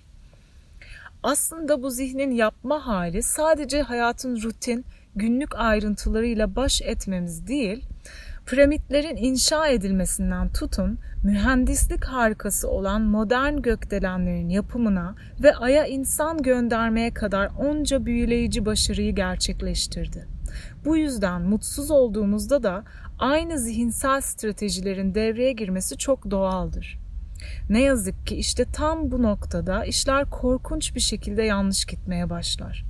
Aslında bu zihnin yapma hali sadece hayatın rutin, günlük ayrıntılarıyla baş etmemiz değil, Piramitlerin inşa edilmesinden tutun, mühendislik harikası olan modern gökdelenlerin yapımına ve Ay'a insan göndermeye kadar onca büyüleyici başarıyı gerçekleştirdi. Bu yüzden mutsuz olduğumuzda da aynı zihinsel stratejilerin devreye girmesi çok doğaldır. Ne yazık ki işte tam bu noktada işler korkunç bir şekilde yanlış gitmeye başlar.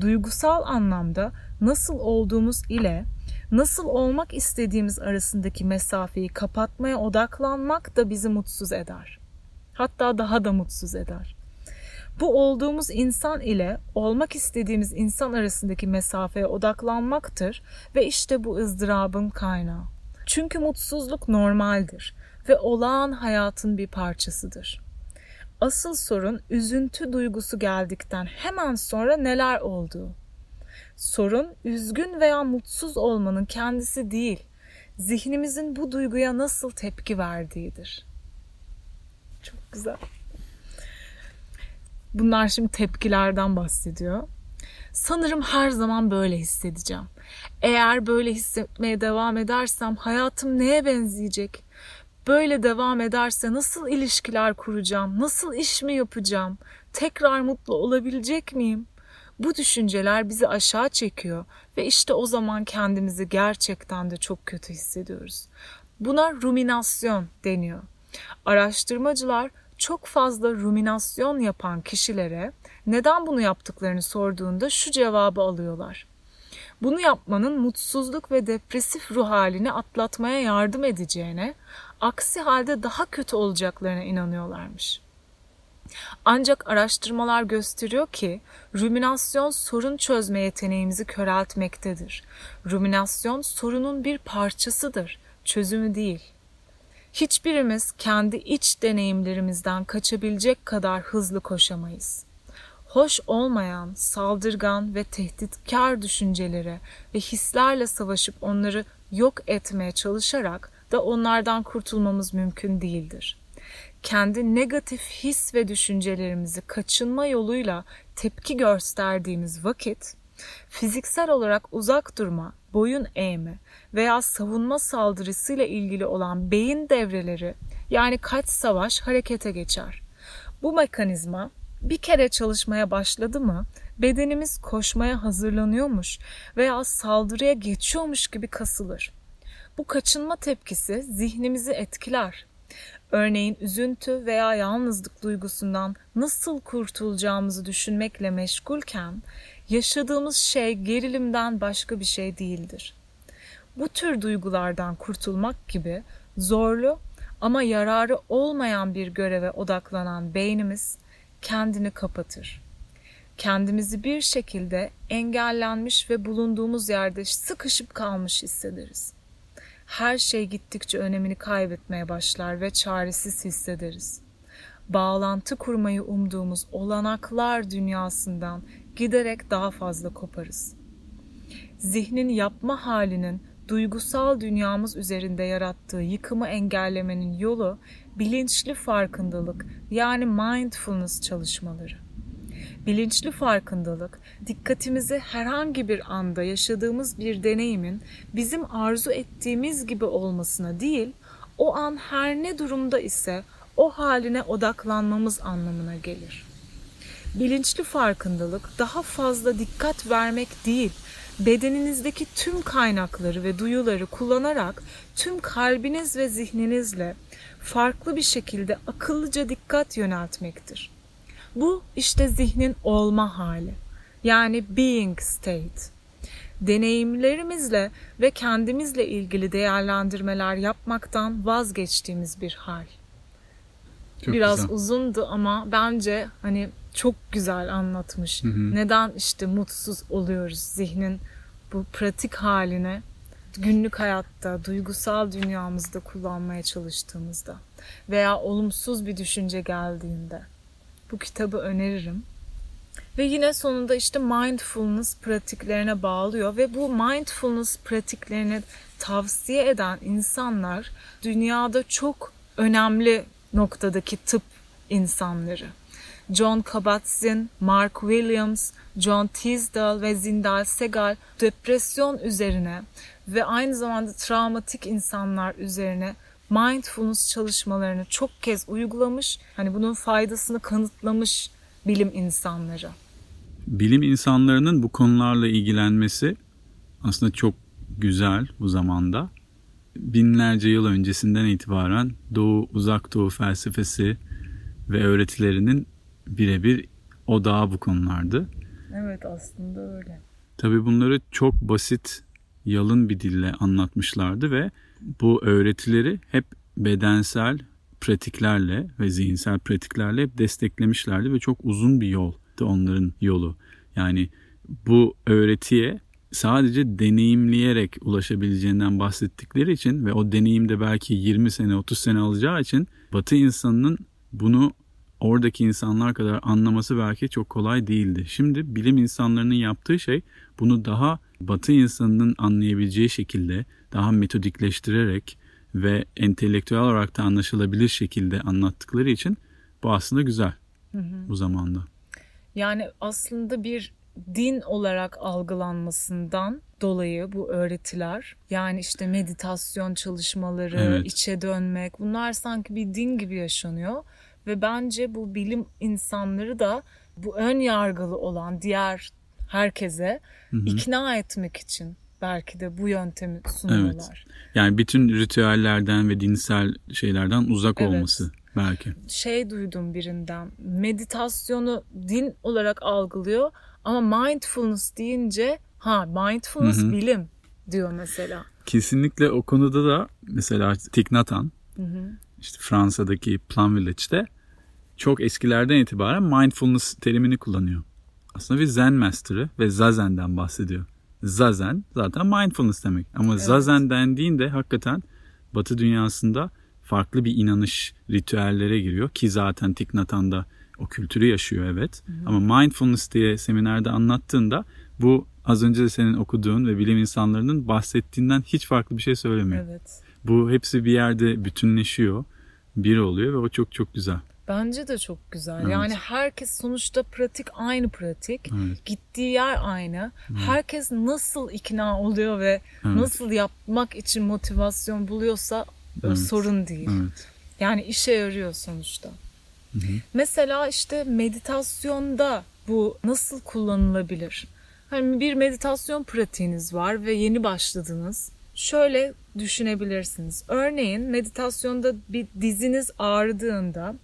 Duygusal anlamda nasıl olduğumuz ile nasıl olmak istediğimiz arasındaki mesafeyi kapatmaya odaklanmak da bizi mutsuz eder. Hatta daha da mutsuz eder. Bu olduğumuz insan ile olmak istediğimiz insan arasındaki mesafeye odaklanmaktır ve işte bu ızdırabın kaynağı. Çünkü mutsuzluk normaldir ve olağan hayatın bir parçasıdır. Asıl sorun üzüntü duygusu geldikten hemen sonra neler olduğu. Sorun üzgün veya mutsuz olmanın kendisi değil, zihnimizin bu duyguya nasıl tepki verdiğidir. Çok güzel. Bunlar şimdi tepkilerden bahsediyor. Sanırım her zaman böyle hissedeceğim. Eğer böyle hissetmeye devam edersem hayatım neye benzeyecek? Böyle devam ederse nasıl ilişkiler kuracağım? Nasıl iş mi yapacağım? Tekrar mutlu olabilecek miyim? Bu düşünceler bizi aşağı çekiyor ve işte o zaman kendimizi gerçekten de çok kötü hissediyoruz. Buna ruminasyon deniyor. Araştırmacılar çok fazla ruminasyon yapan kişilere neden bunu yaptıklarını sorduğunda şu cevabı alıyorlar. Bunu yapmanın mutsuzluk ve depresif ruh halini atlatmaya yardım edeceğine, aksi halde daha kötü olacaklarına inanıyorlarmış. Ancak araştırmalar gösteriyor ki ruminasyon sorun çözme yeteneğimizi köreltmektedir. Ruminasyon sorunun bir parçasıdır, çözümü değil. Hiçbirimiz kendi iç deneyimlerimizden kaçabilecek kadar hızlı koşamayız. Hoş olmayan, saldırgan ve tehditkar düşüncelere ve hislerle savaşıp onları yok etmeye çalışarak da onlardan kurtulmamız mümkün değildir kendi negatif his ve düşüncelerimizi kaçınma yoluyla tepki gösterdiğimiz vakit fiziksel olarak uzak durma, boyun eğme veya savunma saldırısıyla ilgili olan beyin devreleri yani kaç savaş harekete geçer. Bu mekanizma bir kere çalışmaya başladı mı bedenimiz koşmaya hazırlanıyormuş veya saldırıya geçiyormuş gibi kasılır. Bu kaçınma tepkisi zihnimizi etkiler Örneğin üzüntü veya yalnızlık duygusundan nasıl kurtulacağımızı düşünmekle meşgulken yaşadığımız şey gerilimden başka bir şey değildir. Bu tür duygulardan kurtulmak gibi zorlu ama yararı olmayan bir göreve odaklanan beynimiz kendini kapatır. Kendimizi bir şekilde engellenmiş ve bulunduğumuz yerde sıkışıp kalmış hissederiz her şey gittikçe önemini kaybetmeye başlar ve çaresiz hissederiz. Bağlantı kurmayı umduğumuz olanaklar dünyasından giderek daha fazla koparız. Zihnin yapma halinin duygusal dünyamız üzerinde yarattığı yıkımı engellemenin yolu bilinçli farkındalık yani mindfulness çalışmaları. Bilinçli farkındalık, dikkatimizi herhangi bir anda yaşadığımız bir deneyimin bizim arzu ettiğimiz gibi olmasına değil, o an her ne durumda ise o haline odaklanmamız anlamına gelir. Bilinçli farkındalık daha fazla dikkat vermek değil, bedeninizdeki tüm kaynakları ve duyuları kullanarak tüm kalbiniz ve zihninizle farklı bir şekilde akıllıca dikkat yöneltmektir. Bu işte zihnin olma hali. Yani being state. Deneyimlerimizle ve kendimizle ilgili değerlendirmeler yapmaktan vazgeçtiğimiz bir hal. Çok Biraz güzel. uzundu ama bence hani çok güzel anlatmış. Hı hı. Neden işte mutsuz oluyoruz zihnin bu pratik haline günlük hayatta, duygusal dünyamızda kullanmaya çalıştığımızda veya olumsuz bir düşünce geldiğinde bu kitabı öneririm. Ve yine sonunda işte mindfulness pratiklerine bağlıyor ve bu mindfulness pratiklerini tavsiye eden insanlar dünyada çok önemli noktadaki tıp insanları. John Kabat-Zinn, Mark Williams, John Teasdale ve Zindal Segal depresyon üzerine ve aynı zamanda travmatik insanlar üzerine mindfulness çalışmalarını çok kez uygulamış. Hani bunun faydasını kanıtlamış bilim insanları. Bilim insanlarının bu konularla ilgilenmesi aslında çok güzel bu zamanda. Binlerce yıl öncesinden itibaren Doğu, Uzak Doğu felsefesi ve öğretilerinin birebir odağı bu konulardı. Evet aslında öyle. Tabii bunları çok basit, yalın bir dille anlatmışlardı ve bu öğretileri hep bedensel pratiklerle ve zihinsel pratiklerle hep desteklemişlerdi ve çok uzun bir yoldu onların yolu. Yani bu öğretiye sadece deneyimleyerek ulaşabileceğinden bahsettikleri için ve o deneyimde belki 20 sene 30 sene alacağı için Batı insanının bunu oradaki insanlar kadar anlaması belki çok kolay değildi. Şimdi bilim insanlarının yaptığı şey bunu daha Batı insanının anlayabileceği şekilde daha metodikleştirerek ve entelektüel olarak da anlaşılabilir şekilde anlattıkları için bu aslında güzel hı hı. bu zamanda. Yani aslında bir din olarak algılanmasından dolayı bu öğretiler yani işte meditasyon çalışmaları, evet. içe dönmek bunlar sanki bir din gibi yaşanıyor ve bence bu bilim insanları da bu ön yargılı olan diğer herkese hı hı. ikna etmek için belki de bu yöntemi sunuyorlar. Evet. Yani bütün ritüellerden ve dinsel şeylerden uzak evet. olması belki. Şey duydum birinden. Meditasyonu din olarak algılıyor ama mindfulness deyince ha mindfulness Hı-hı. bilim diyor mesela. Kesinlikle o konuda da mesela Hanh işte Fransa'daki Plum Village'de çok eskilerden itibaren mindfulness terimini kullanıyor. Aslında bir Zen Master'ı ve Zazen'den bahsediyor. Zazen zaten mindfulness demek. Ama evet. Zazen dendiğinde hakikaten Batı dünyasında farklı bir inanış ritüellere giriyor ki zaten Thich Hanh'da o kültürü yaşıyor evet. Hı hı. Ama mindfulness diye seminerde anlattığında bu az önce de senin okuduğun ve bilim insanlarının bahsettiğinden hiç farklı bir şey söylemiyor. Evet. Bu hepsi bir yerde bütünleşiyor, bir oluyor ve o çok çok güzel. Bence de çok güzel. Evet. Yani herkes sonuçta pratik aynı pratik. Evet. Gittiği yer aynı. Evet. Herkes nasıl ikna oluyor ve evet. nasıl yapmak için motivasyon buluyorsa evet. sorun değil. Evet. Yani işe yarıyor sonuçta. Hı hı. Mesela işte meditasyonda bu nasıl kullanılabilir? Hani bir meditasyon pratiğiniz var ve yeni başladınız. Şöyle düşünebilirsiniz. Örneğin meditasyonda bir diziniz ağrıdığında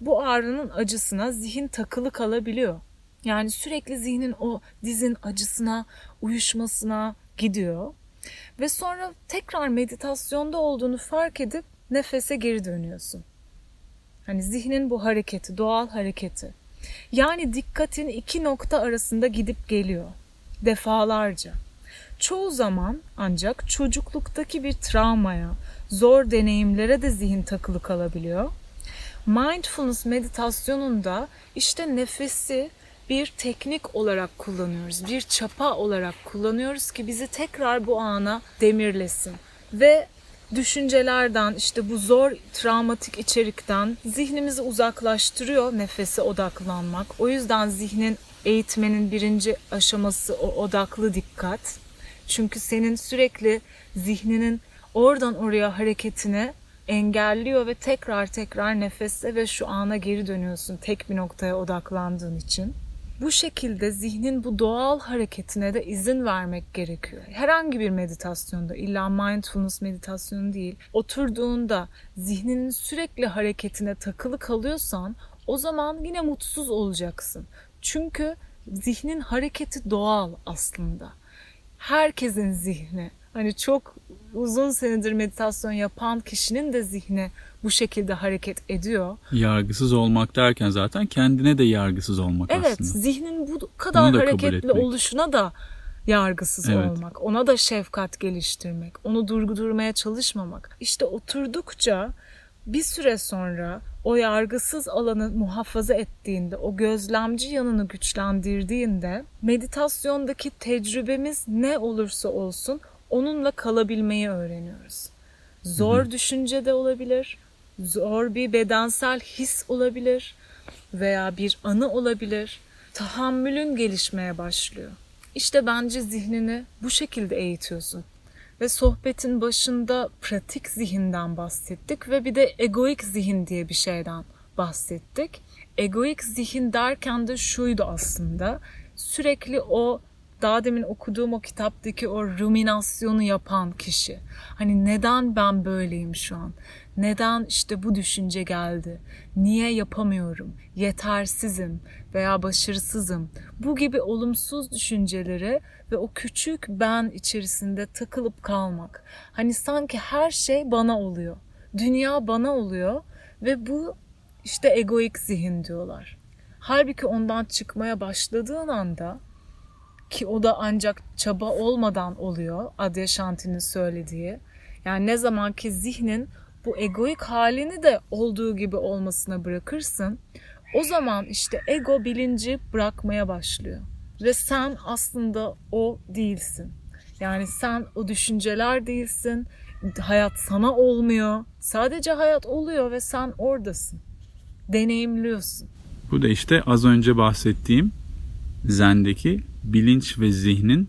bu ağrının acısına zihin takılı kalabiliyor. Yani sürekli zihnin o dizin acısına, uyuşmasına gidiyor. Ve sonra tekrar meditasyonda olduğunu fark edip nefese geri dönüyorsun. Hani zihnin bu hareketi, doğal hareketi. Yani dikkatin iki nokta arasında gidip geliyor. Defalarca. Çoğu zaman ancak çocukluktaki bir travmaya, zor deneyimlere de zihin takılı kalabiliyor Mindfulness meditasyonunda işte nefesi bir teknik olarak kullanıyoruz. Bir çapa olarak kullanıyoruz ki bizi tekrar bu ana demirlesin. Ve düşüncelerden işte bu zor travmatik içerikten zihnimizi uzaklaştırıyor nefese odaklanmak. O yüzden zihnin eğitmenin birinci aşaması o odaklı dikkat. Çünkü senin sürekli zihninin oradan oraya hareketine engelliyor ve tekrar tekrar nefeste ve şu ana geri dönüyorsun tek bir noktaya odaklandığın için. Bu şekilde zihnin bu doğal hareketine de izin vermek gerekiyor. Herhangi bir meditasyonda, illa mindfulness meditasyonu değil, oturduğunda zihninin sürekli hareketine takılı kalıyorsan o zaman yine mutsuz olacaksın. Çünkü zihnin hareketi doğal aslında. Herkesin zihni hani çok uzun senedir meditasyon yapan kişinin de zihni bu şekilde hareket ediyor. Yargısız olmak derken zaten kendine de yargısız olmak evet, aslında. Evet zihnin bu kadar hareketli oluşuna da yargısız evet. olmak, ona da şefkat geliştirmek, onu durdurmaya çalışmamak. İşte oturdukça bir süre sonra o yargısız alanı muhafaza ettiğinde, o gözlemci yanını güçlendirdiğinde meditasyondaki tecrübemiz ne olursa olsun onunla kalabilmeyi öğreniyoruz. Zor Hı-hı. düşünce de olabilir, zor bir bedensel his olabilir, veya bir anı olabilir. Tahammülün gelişmeye başlıyor. İşte bence zihnini bu şekilde eğitiyorsun. Ve sohbetin başında pratik zihinden bahsettik ve bir de egoik zihin diye bir şeyden bahsettik. Egoik zihin derken de şuydu aslında. Sürekli o daha demin okuduğum o kitaptaki o ruminasyonu yapan kişi. Hani neden ben böyleyim şu an? Neden işte bu düşünce geldi? Niye yapamıyorum? Yetersizim veya başarısızım. Bu gibi olumsuz düşüncelere ve o küçük ben içerisinde takılıp kalmak. Hani sanki her şey bana oluyor. Dünya bana oluyor ve bu işte egoik zihin diyorlar. Halbuki ondan çıkmaya başladığın anda ki o da ancak çaba olmadan oluyor Adyashanti'nin söylediği. Yani ne zaman ki zihnin bu egoik halini de olduğu gibi olmasına bırakırsın o zaman işte ego bilinci bırakmaya başlıyor. Ve sen aslında o değilsin. Yani sen o düşünceler değilsin. Hayat sana olmuyor. Sadece hayat oluyor ve sen oradasın. Deneyimliyorsun. Bu da işte az önce bahsettiğim Zen'deki bilinç ve zihnin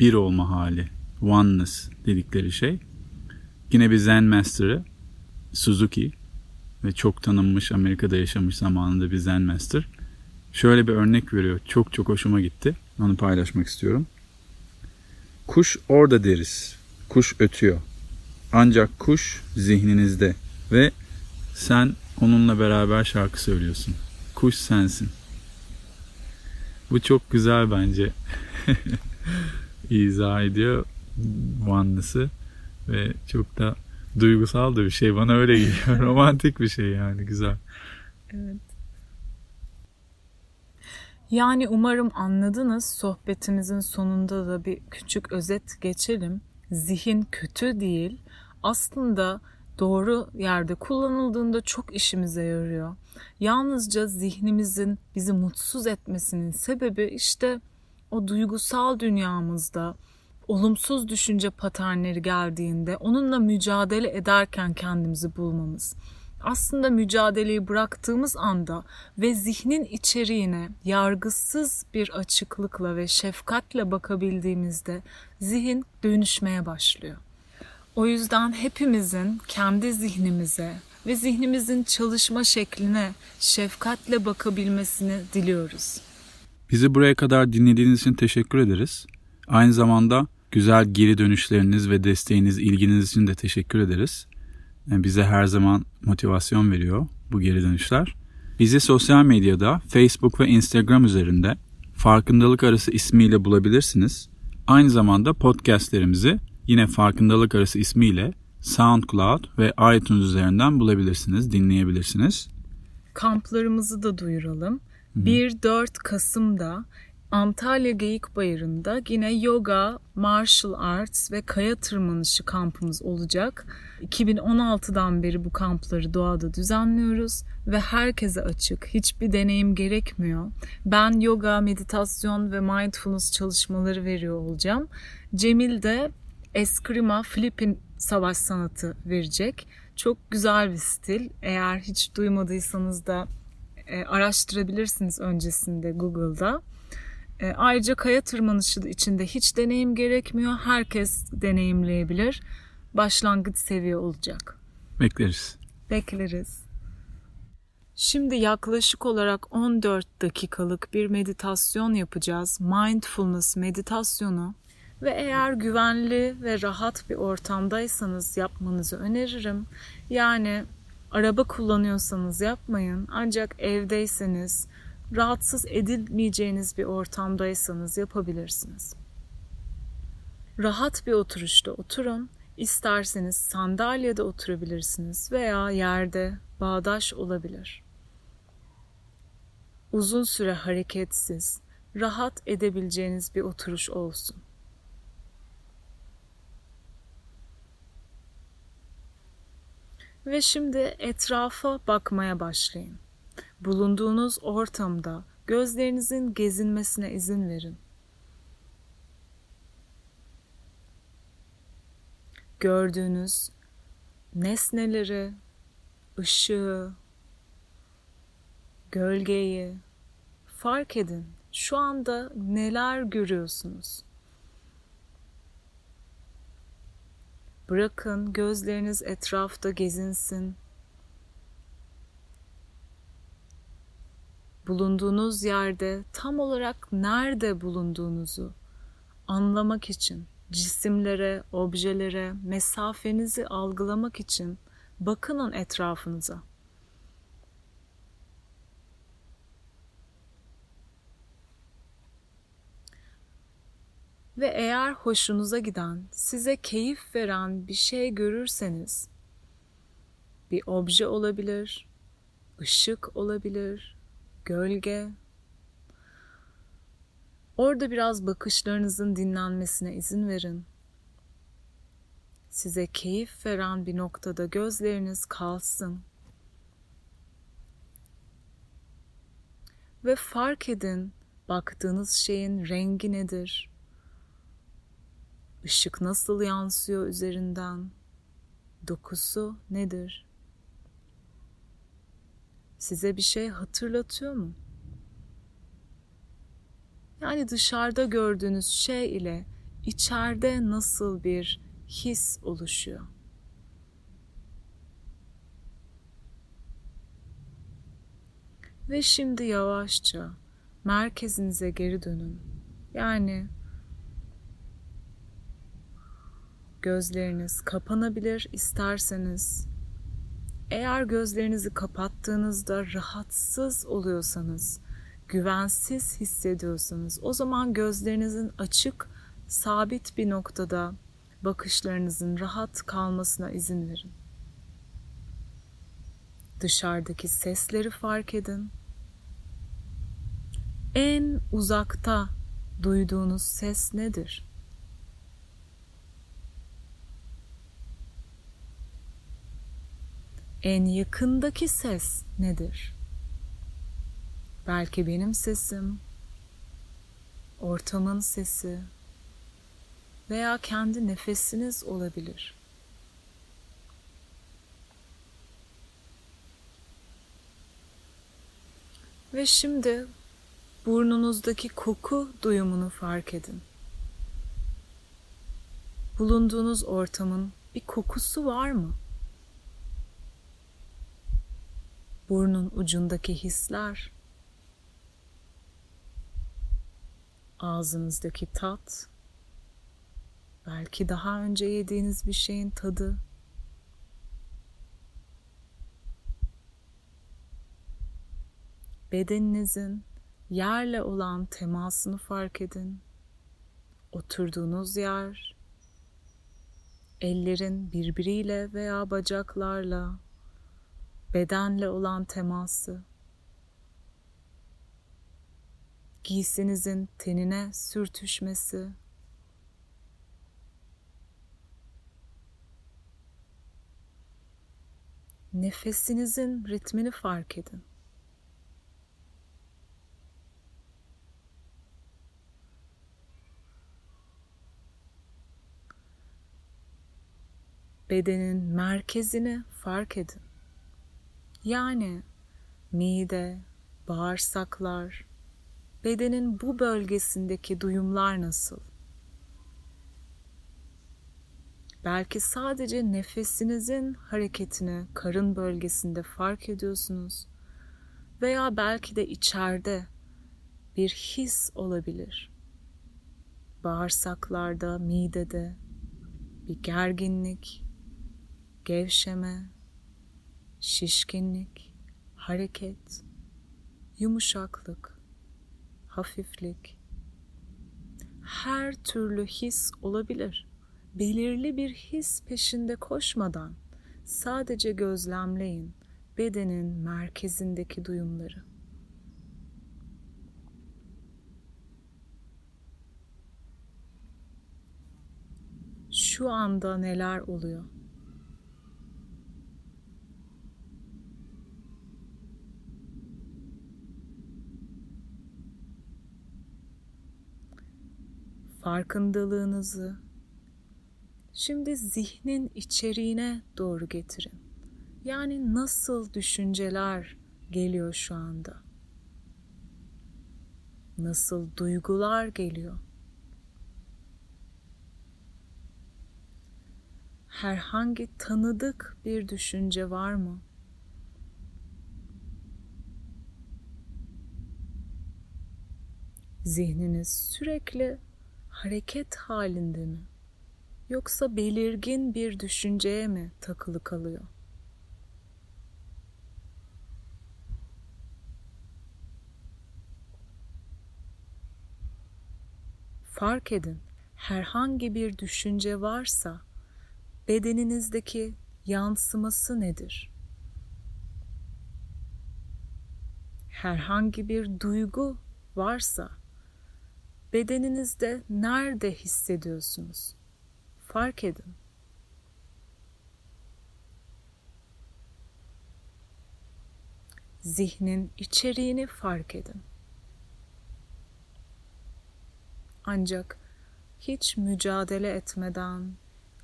bir olma hali. Oneness dedikleri şey. Yine bir Zen Master'ı Suzuki ve çok tanınmış Amerika'da yaşamış zamanında bir Zen Master. Şöyle bir örnek veriyor. Çok çok hoşuma gitti. Onu paylaşmak istiyorum. Kuş orada deriz. Kuş ötüyor. Ancak kuş zihninizde ve sen onunla beraber şarkı söylüyorsun. Kuş sensin. Bu çok güzel bence. izah ediyor Oneness'ı ve çok da duygusal da bir şey. Bana öyle geliyor. Romantik bir şey yani. Güzel. Evet. Yani umarım anladınız. Sohbetimizin sonunda da bir küçük özet geçelim. Zihin kötü değil. Aslında doğru yerde kullanıldığında çok işimize yarıyor. Yalnızca zihnimizin bizi mutsuz etmesinin sebebi işte o duygusal dünyamızda olumsuz düşünce paternleri geldiğinde onunla mücadele ederken kendimizi bulmamız. Aslında mücadeleyi bıraktığımız anda ve zihnin içeriğine yargısız bir açıklıkla ve şefkatle bakabildiğimizde zihin dönüşmeye başlıyor. O yüzden hepimizin kendi zihnimize ve zihnimizin çalışma şekline şefkatle bakabilmesini diliyoruz. Bizi buraya kadar dinlediğiniz için teşekkür ederiz. Aynı zamanda güzel geri dönüşleriniz ve desteğiniz, ilginiz için de teşekkür ederiz. Bize her zaman motivasyon veriyor bu geri dönüşler. Bizi sosyal medyada Facebook ve Instagram üzerinde Farkındalık Arası ismiyle bulabilirsiniz. Aynı zamanda podcastlerimizi yine Farkındalık Arası ismiyle SoundCloud ve iTunes üzerinden bulabilirsiniz, dinleyebilirsiniz. Kamplarımızı da duyuralım. 1-4 Kasım'da Antalya Geyik Bayırı'nda yine yoga, martial arts ve kaya tırmanışı kampımız olacak. 2016'dan beri bu kampları doğada düzenliyoruz ve herkese açık. Hiçbir deneyim gerekmiyor. Ben yoga, meditasyon ve mindfulness çalışmaları veriyor olacağım. Cemil de Eskrima Filipin savaş sanatı verecek. Çok güzel bir stil. Eğer hiç duymadıysanız da e, araştırabilirsiniz öncesinde Google'da. E, ayrıca kaya tırmanışı içinde hiç deneyim gerekmiyor. Herkes deneyimleyebilir. Başlangıç seviye olacak. Bekleriz. Bekleriz. Şimdi yaklaşık olarak 14 dakikalık bir meditasyon yapacağız. Mindfulness meditasyonu ve eğer güvenli ve rahat bir ortamdaysanız yapmanızı öneririm. Yani araba kullanıyorsanız yapmayın. Ancak evdeyseniz rahatsız edilmeyeceğiniz bir ortamdaysanız yapabilirsiniz. Rahat bir oturuşta oturun. İsterseniz sandalyede oturabilirsiniz veya yerde bağdaş olabilir. Uzun süre hareketsiz, rahat edebileceğiniz bir oturuş olsun. Ve şimdi etrafa bakmaya başlayın. Bulunduğunuz ortamda gözlerinizin gezinmesine izin verin. Gördüğünüz nesneleri, ışığı, gölgeyi fark edin. Şu anda neler görüyorsunuz? Bırakın gözleriniz etrafta gezinsin. Bulunduğunuz yerde tam olarak nerede bulunduğunuzu anlamak için, cisimlere, objelere, mesafenizi algılamak için bakının etrafınıza. Ve eğer hoşunuza giden, size keyif veren bir şey görürseniz, bir obje olabilir, ışık olabilir, gölge. Orada biraz bakışlarınızın dinlenmesine izin verin. Size keyif veren bir noktada gözleriniz kalsın. Ve fark edin baktığınız şeyin rengi nedir? Işık nasıl yansıyor üzerinden? Dokusu nedir? Size bir şey hatırlatıyor mu? Yani dışarıda gördüğünüz şey ile içeride nasıl bir his oluşuyor? Ve şimdi yavaşça merkezinize geri dönün. Yani gözleriniz kapanabilir isterseniz. Eğer gözlerinizi kapattığınızda rahatsız oluyorsanız, güvensiz hissediyorsanız o zaman gözlerinizin açık, sabit bir noktada bakışlarınızın rahat kalmasına izin verin. Dışarıdaki sesleri fark edin. En uzakta duyduğunuz ses nedir? En yakındaki ses nedir? Belki benim sesim, ortamın sesi veya kendi nefesiniz olabilir. Ve şimdi burnunuzdaki koku duyumunu fark edin. Bulunduğunuz ortamın bir kokusu var mı? Burnun ucundaki hisler, ağzınızdaki tat, belki daha önce yediğiniz bir şeyin tadı, bedeninizin yerle olan temasını fark edin. Oturduğunuz yer, ellerin birbiriyle veya bacaklarla bedenle olan teması, giysinizin tenine sürtüşmesi, nefesinizin ritmini fark edin. Bedenin merkezini fark edin. Yani mide, bağırsaklar, bedenin bu bölgesindeki duyumlar nasıl? Belki sadece nefesinizin hareketini karın bölgesinde fark ediyorsunuz veya belki de içeride bir his olabilir. Bağırsaklarda, midede bir gerginlik, gevşeme, şişkinlik, hareket, yumuşaklık, hafiflik. Her türlü his olabilir. Belirli bir his peşinde koşmadan sadece gözlemleyin bedenin merkezindeki duyumları. Şu anda neler oluyor? Farkındalığınızı şimdi zihnin içeriğine doğru getirin. Yani nasıl düşünceler geliyor şu anda? Nasıl duygular geliyor? Herhangi tanıdık bir düşünce var mı? Zihniniz sürekli hareket halinde mi? Yoksa belirgin bir düşünceye mi takılı kalıyor? Fark edin, herhangi bir düşünce varsa bedeninizdeki yansıması nedir? Herhangi bir duygu varsa bedeninizde nerede hissediyorsunuz? Fark edin. Zihnin içeriğini fark edin. Ancak hiç mücadele etmeden,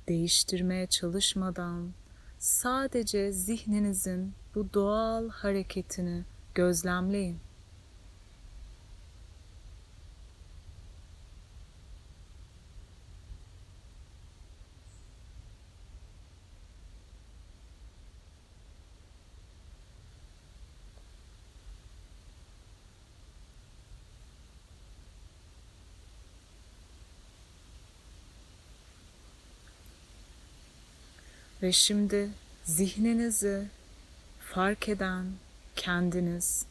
değiştirmeye çalışmadan sadece zihninizin bu doğal hareketini gözlemleyin. Ve şimdi zihninizi fark eden kendiniz,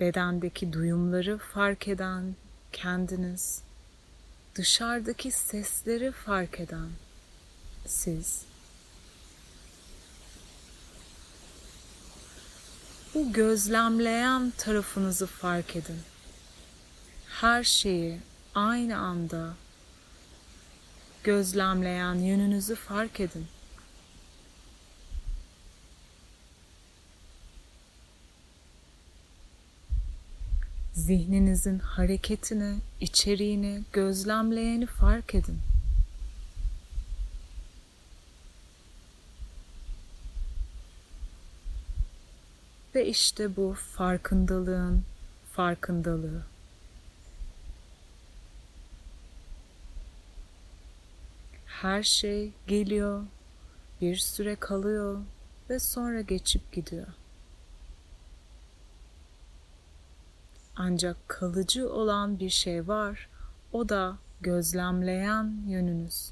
bedendeki duyumları fark eden kendiniz, dışarıdaki sesleri fark eden siz. Bu gözlemleyen tarafınızı fark edin. Her şeyi aynı anda gözlemleyen yönünüzü fark edin. Zihninizin hareketini, içeriğini, gözlemleyeni fark edin. Ve işte bu farkındalığın farkındalığı. Her şey geliyor, bir süre kalıyor ve sonra geçip gidiyor. Ancak kalıcı olan bir şey var, o da gözlemleyen yönünüz.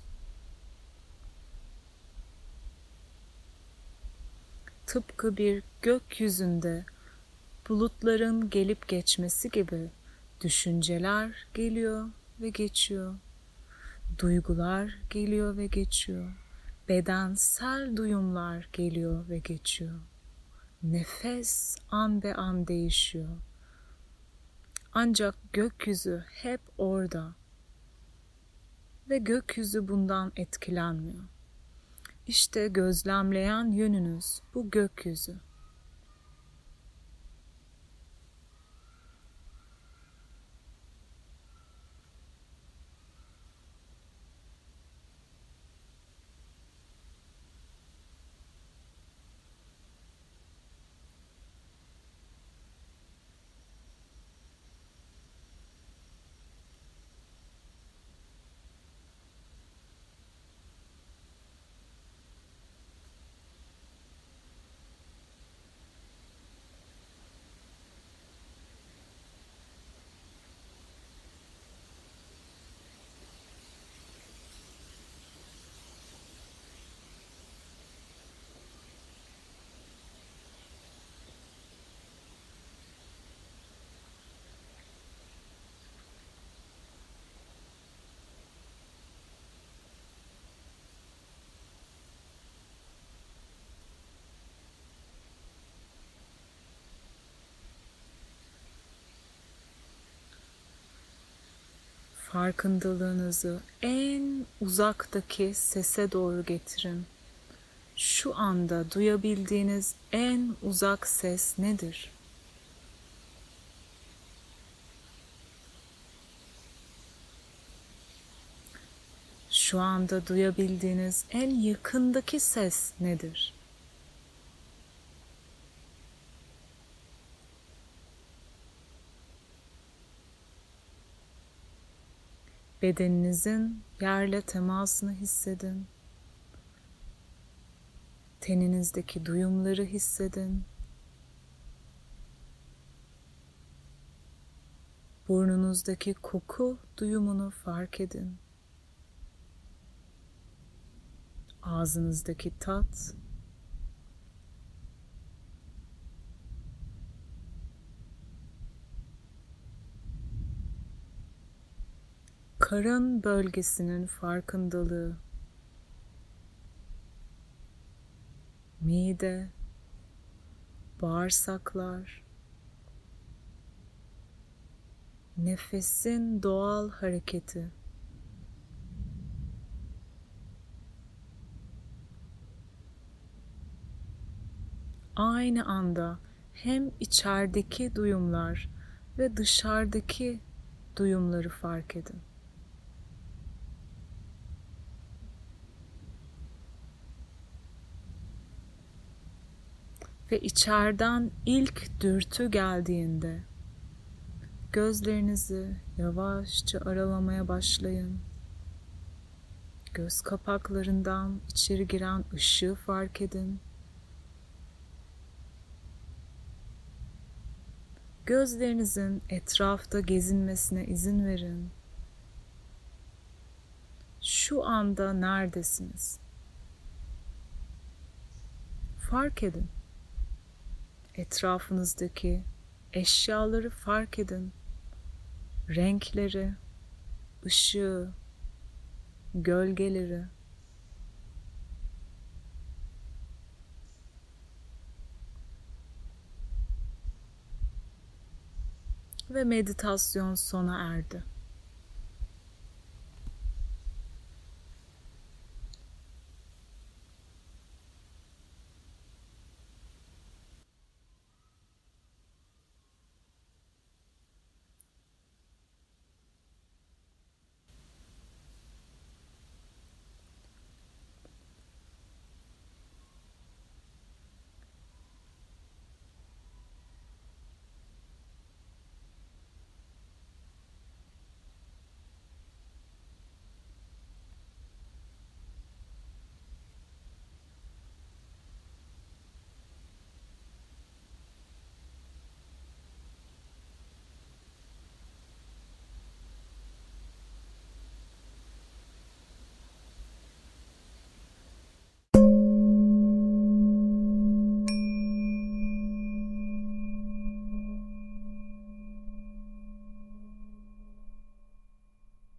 Tıpkı bir gökyüzünde bulutların gelip geçmesi gibi düşünceler geliyor ve geçiyor Duygular geliyor ve geçiyor. Bedensel duyumlar geliyor ve geçiyor. Nefes an be an değişiyor. Ancak gökyüzü hep orada. Ve gökyüzü bundan etkilenmiyor. İşte gözlemleyen yönünüz bu gökyüzü. Farkındalığınızı en uzaktaki sese doğru getirin. Şu anda duyabildiğiniz en uzak ses nedir? Şu anda duyabildiğiniz en yakındaki ses nedir? Bedeninizin yerle temasını hissedin. Teninizdeki duyumları hissedin. Burnunuzdaki koku duyumunu fark edin. Ağzınızdaki tat karın bölgesinin farkındalığı, mide, bağırsaklar, nefesin doğal hareketi. Aynı anda hem içerideki duyumlar ve dışarıdaki duyumları fark edin. Ve içeriden ilk dürtü geldiğinde gözlerinizi yavaşça aralamaya başlayın. Göz kapaklarından içeri giren ışığı fark edin. Gözlerinizin etrafta gezinmesine izin verin. Şu anda neredesiniz? Fark edin. Etrafınızdaki eşyaları fark edin. Renkleri, ışığı, gölgeleri. Ve meditasyon sona erdi.